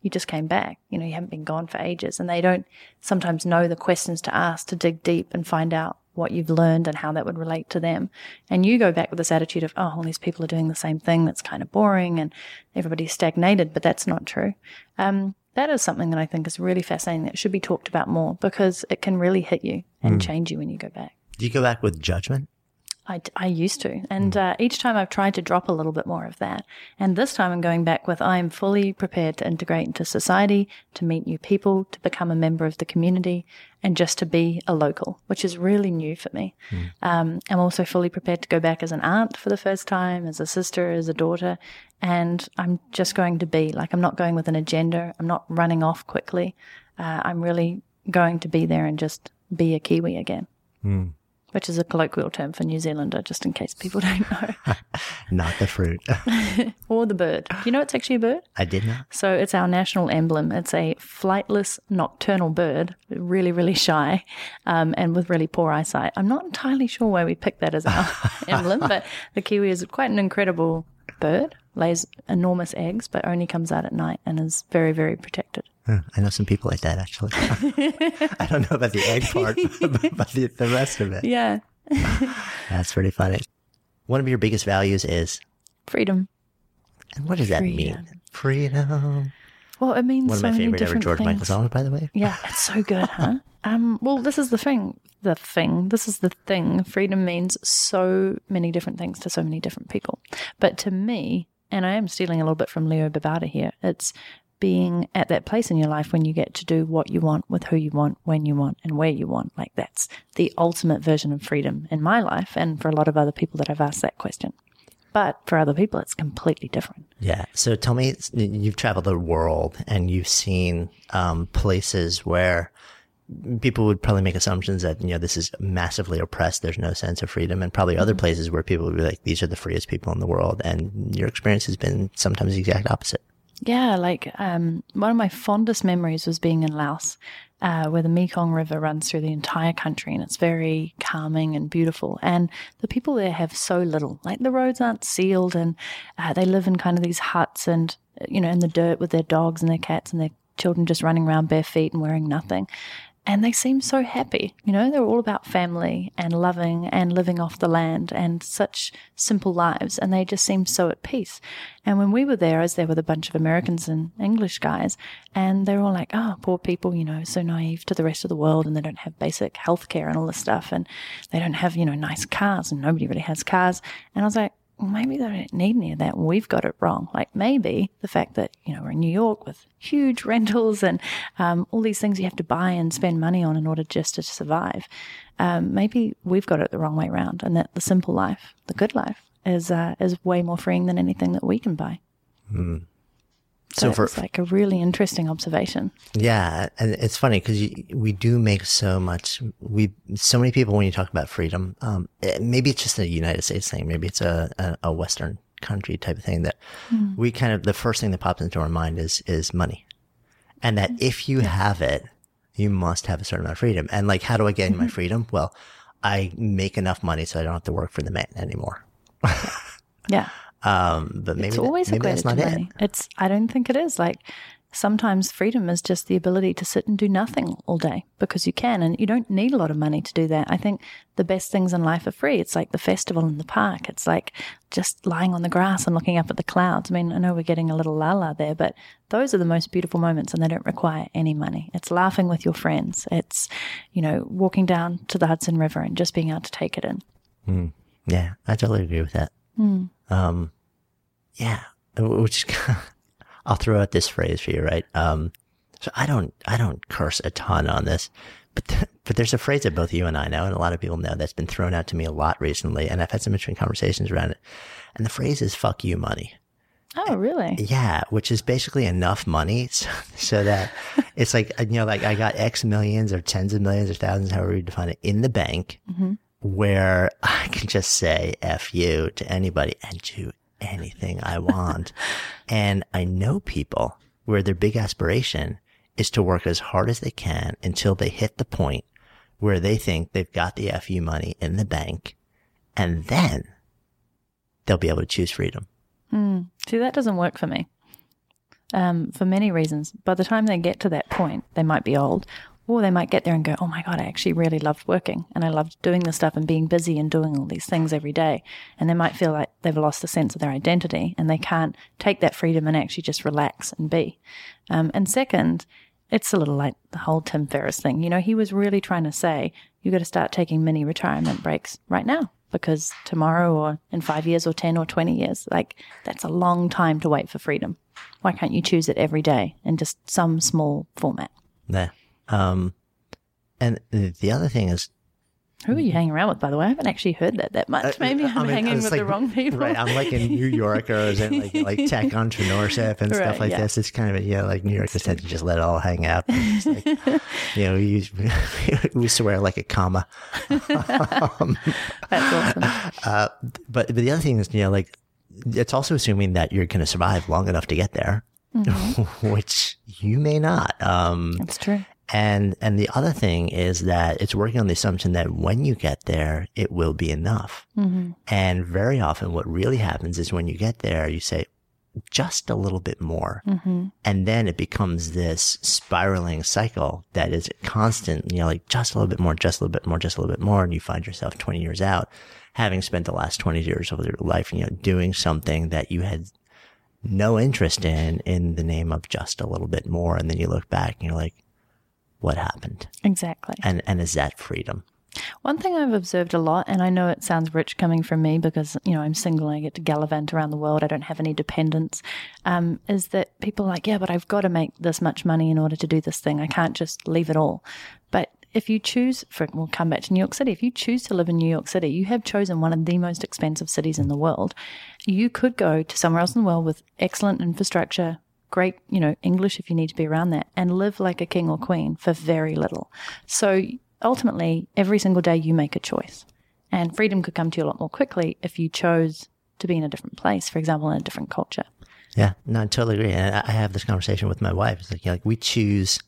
[SPEAKER 1] you just came back. You know, you haven't been gone for ages. And they don't sometimes know the questions to ask to dig deep and find out what you've learned and how that would relate to them. And you go back with this attitude of, oh, all these people are doing the same thing that's kind of boring and everybody's stagnated, but that's not true. Um, that is something that I think is really fascinating that should be talked about more because it can really hit you and
[SPEAKER 2] Mm.
[SPEAKER 1] change you when you go back.
[SPEAKER 2] Do you go back with judgment?
[SPEAKER 1] I, I used to. And uh, each time I've tried to drop a little bit more of that. And this time I'm going back with I'm fully prepared to integrate into society, to meet new people, to become a member of the community, and just to be a local, which is really new for me. Um, I'm also fully prepared to go back as an aunt for the first time, as a sister, as a daughter. And I'm just going to be like, I'm not going with an agenda. I'm not running off quickly. Uh, I'm really going to be there and just be a Kiwi again which is a colloquial term for New Zealander, just in case people don't know,
[SPEAKER 2] Not the fruit.
[SPEAKER 1] or the bird. Do you know it's actually a bird?
[SPEAKER 2] I did not.
[SPEAKER 1] So it's our national emblem. It's a flightless nocturnal bird, really, really shy, um, and with really poor eyesight. I'm not entirely sure why we picked that as our emblem, but the kiwi is quite an incredible bird. Lays enormous eggs, but only comes out at night and is very, very protected.
[SPEAKER 2] I know some people like that actually. I don't know about the egg part, but the, the rest of it.
[SPEAKER 1] Yeah,
[SPEAKER 2] That's pretty funny. One of your biggest values is,
[SPEAKER 1] freedom.
[SPEAKER 2] and what does that mean? Freedom.
[SPEAKER 1] Well, it means
[SPEAKER 2] One of
[SPEAKER 1] so
[SPEAKER 2] my
[SPEAKER 1] many
[SPEAKER 2] favorite ever George
[SPEAKER 1] things.
[SPEAKER 2] Michael songs, by the way.
[SPEAKER 1] Yeah, it's so good, huh? Um, well, this is the thing. The thing. This is the thing. Freedom means so many different things to so many different people. But to me, and I am stealing a little bit from Leo Babauta here, it's being at that place in your life when you get to do what you want with who you want, when you want, and where you want. Like that's the ultimate version of freedom in my life and for a lot of other people that I've asked that question. But for other people, it's completely different.
[SPEAKER 2] Yeah. So tell me, you've traveled the world and you've seen um, places where people would probably make assumptions that you know this is massively oppressed. There's no sense of freedom, and probably other places where people would be like, "These are the freest people in the world." And your experience has been sometimes the exact opposite.
[SPEAKER 1] Yeah, like um, one of my fondest memories was being in Laos, uh, where the Mekong River runs through the entire country, and it's very calming and beautiful. And the people there have so little; like the roads aren't sealed, and uh, they live in kind of these huts, and uh, you know, in the dirt with their dogs and their cats and their children just running around bare feet and wearing nothing. And they seem so happy. You know, they're all about family and loving and living off the land and such simple lives. And they just seem so at peace. And when we were there, I was there with a bunch of Americans and English guys, and they're all like, oh, poor people, you know, so naive to the rest of the world and they don't have basic health care and all this stuff. And they don't have, you know, nice cars and nobody really has cars. And I was like, maybe they don't need any of that. We've got it wrong. Like maybe the fact that, you know, we're in New York with huge rentals and um, all these things you have to buy and spend money on in order just to survive. Um, maybe we've got it the wrong way around and that the simple life, the good life, is, uh, is way more freeing than anything that we can buy. So,
[SPEAKER 2] So for
[SPEAKER 1] it's like a really interesting observation.
[SPEAKER 2] Yeah, and it's funny because we do make so much. We so many people when you talk about freedom, um, it- maybe it's just a United States thing. Maybe it's a, a, a Western country type of thing that hmm. we kind of the first thing that pops into our mind is is money, and that if you have it, you must have a certain amount of freedom. And like, how do I gain my mm-hmm. freedom? Well, I make enough money so I don't have to work for the man anymore.
[SPEAKER 1] Yeah.
[SPEAKER 2] Um, but maybe
[SPEAKER 1] it's
[SPEAKER 2] that-
[SPEAKER 1] always
[SPEAKER 2] maybe
[SPEAKER 1] equated
[SPEAKER 2] that's not
[SPEAKER 1] money.
[SPEAKER 2] it.
[SPEAKER 1] It's I don't think it is. Like sometimes freedom is just the ability to sit and do nothing all day because you can and you don't need a lot of money to do that. I think the best things in life are free. It's like the festival in the park. It's like just lying on the grass and looking up at the clouds. I mean, I know we're getting a little la la there, but those are the most beautiful moments and they don't require any money. It's laughing with your friends. It's, you know, walking down to the Hudson River and just being able to take it in.
[SPEAKER 2] Yeah, I totally agree with that. Um, yeah, which I'll throw out this phrase for you, right? Um, so I don't, I don't curse a ton on this, but th- but there's a phrase that both you and I know, and a lot of people know that's been thrown out to me a lot recently, and I've had some interesting conversations around it. And the phrase is "fuck you, money."
[SPEAKER 1] Oh, really?
[SPEAKER 2] Yeah, which is basically enough money so, so that it's like, you know, like I got X millions or tens of millions or thousands, however you define it, in the bank where I can just say F you to anybody and do anything I want. and I know people where their big aspiration is to work as hard as they can until they hit the point where they think they've got the FU money in the bank. And then they'll be able to choose freedom.
[SPEAKER 1] Mm. See, that doesn't work for me. Um, for many reasons. By the time they get to that point, they might be old, or they might get there and go, oh my God, I actually really loved working and I loved doing this stuff and being busy and doing all these things every day. And they might feel like they've lost the sense of their identity and they can't take that freedom and actually just relax and be. Um, and second, it's a little like the whole Tim Ferriss thing. You know, he was really trying to say, you got to start taking mini retirement breaks right now because tomorrow or in five years or 10 or 20 years, like that's a long time to wait for freedom. Why can't you choose it every day in just some small format?
[SPEAKER 2] Yeah. Um, and the other thing is,
[SPEAKER 1] who are you hanging around with, by the way? I haven't actually heard that that much. Uh, Maybe I'm I mean, hanging with like, the wrong people.
[SPEAKER 2] Right. I'm like in New Yorkers and like, like tech entrepreneurship and right, stuff like yeah. this. It's kind of, a, yeah, like New Yorkers had to just let it all hang out. Like, you know, we, use, we swear like a comma.
[SPEAKER 1] um, That's awesome. Uh,
[SPEAKER 2] but, but the other thing is, you know, like, it's also assuming that you're going to survive long enough to get there. Mm-hmm. which you may not. Um,
[SPEAKER 1] That's true.
[SPEAKER 2] And, and the other thing is that it's working on the assumption that when you get there, it will be enough. Mm-hmm. And very often what really happens is when you get there, you say, just a little bit more. Mm-hmm. And then it becomes this spiraling cycle that is constant, you know, like just a little bit more, just a little bit more, just a little bit more. And you find yourself 20 years out, having spent the last 20 years of your life, you know, doing something that you had no interest in, in the name of just a little bit more. And then you look back and you're like, what happened.
[SPEAKER 1] Exactly.
[SPEAKER 2] And and is that freedom?
[SPEAKER 1] One thing I've observed a lot, and I know it sounds rich coming from me because, you know, I'm single and I get to gallivant around the world. I don't have any dependents. Um, is that people are like, yeah, but I've got to make this much money in order to do this thing. I can't just leave it all. But if you choose, for, we'll come back to New York City. If you choose to live in New York City, you have chosen one of the most expensive cities in the world. You could go to somewhere else in the world with excellent infrastructure, great, you know, English if you need to be around that, and live like a king or queen for very little. So ultimately, every single day you make a choice. And freedom could come to you a lot more quickly if you chose to be in a different place, for example, in a different culture.
[SPEAKER 2] Yeah, no, I totally agree. And I have this conversation with my wife. It's like, you know, like we choose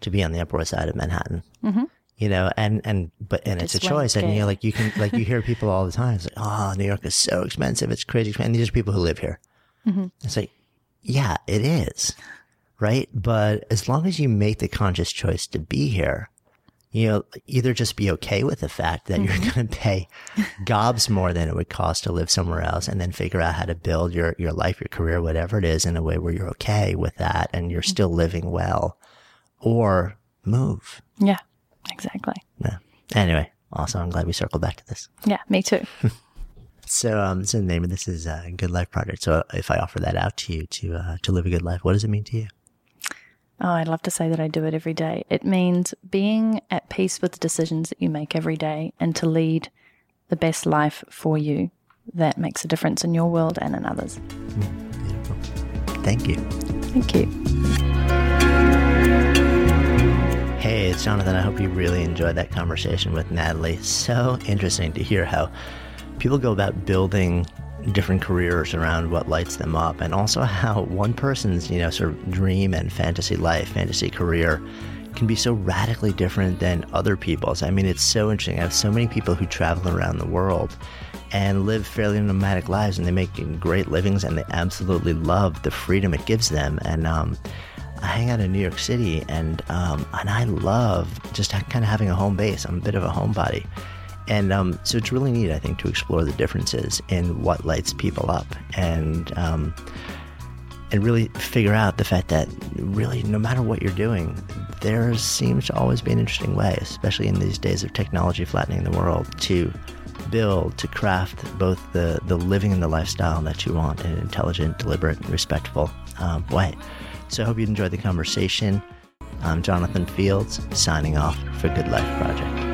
[SPEAKER 2] to be on the Upper West Side of Manhattan. Mm-hmm. You know, and and but and it's, it's a choice, and you know, like you can like you hear people all the time. It's like, oh, New York is so expensive, it's crazy, and these are people who live here. Mm-hmm. It's like, yeah, it is. Right. But as long as you make the conscious choice to be here, you know, either just be okay with the fact that mm-hmm. you're going to pay gobs more than it would cost to live somewhere else and then figure out how to build your, your life, your career, whatever it is in a way where you're okay with that and you're mm-hmm. still living well or move.
[SPEAKER 1] Yeah, exactly.
[SPEAKER 2] Yeah. Anyway, also, I'm glad we circled back to this.
[SPEAKER 1] Yeah, me too.
[SPEAKER 2] So, um, so the name of this is a uh, Good Life Project. So, if I offer that out to you to uh, to live a good life, what does it mean to you?
[SPEAKER 1] Oh, I'd love to say that I do it every day. It means being at peace with the decisions that you make every day and to lead the best life for you that makes a difference in your world and in others. Mm, beautiful.
[SPEAKER 2] Thank you.
[SPEAKER 1] Thank you.
[SPEAKER 2] Hey, it's Jonathan. I hope you really enjoyed that conversation with Natalie. So interesting to hear how people go about building different careers around what lights them up and also how one person's you know sort of dream and fantasy life fantasy career can be so radically different than other people's i mean it's so interesting i have so many people who travel around the world and live fairly nomadic lives and they make great livings and they absolutely love the freedom it gives them and um, I hang out in New York City and um, and I love just kind of having a home base. I'm a bit of a homebody. And um, so it's really neat, I think, to explore the differences in what lights people up and um, and really figure out the fact that really, no matter what you're doing, there seems to always be an interesting way, especially in these days of technology flattening the world, to build, to craft both the, the living and the lifestyle that you want in an intelligent, deliberate, and respectful um, way. So I hope you enjoyed the conversation. I'm Jonathan Fields, signing off for Good Life Project.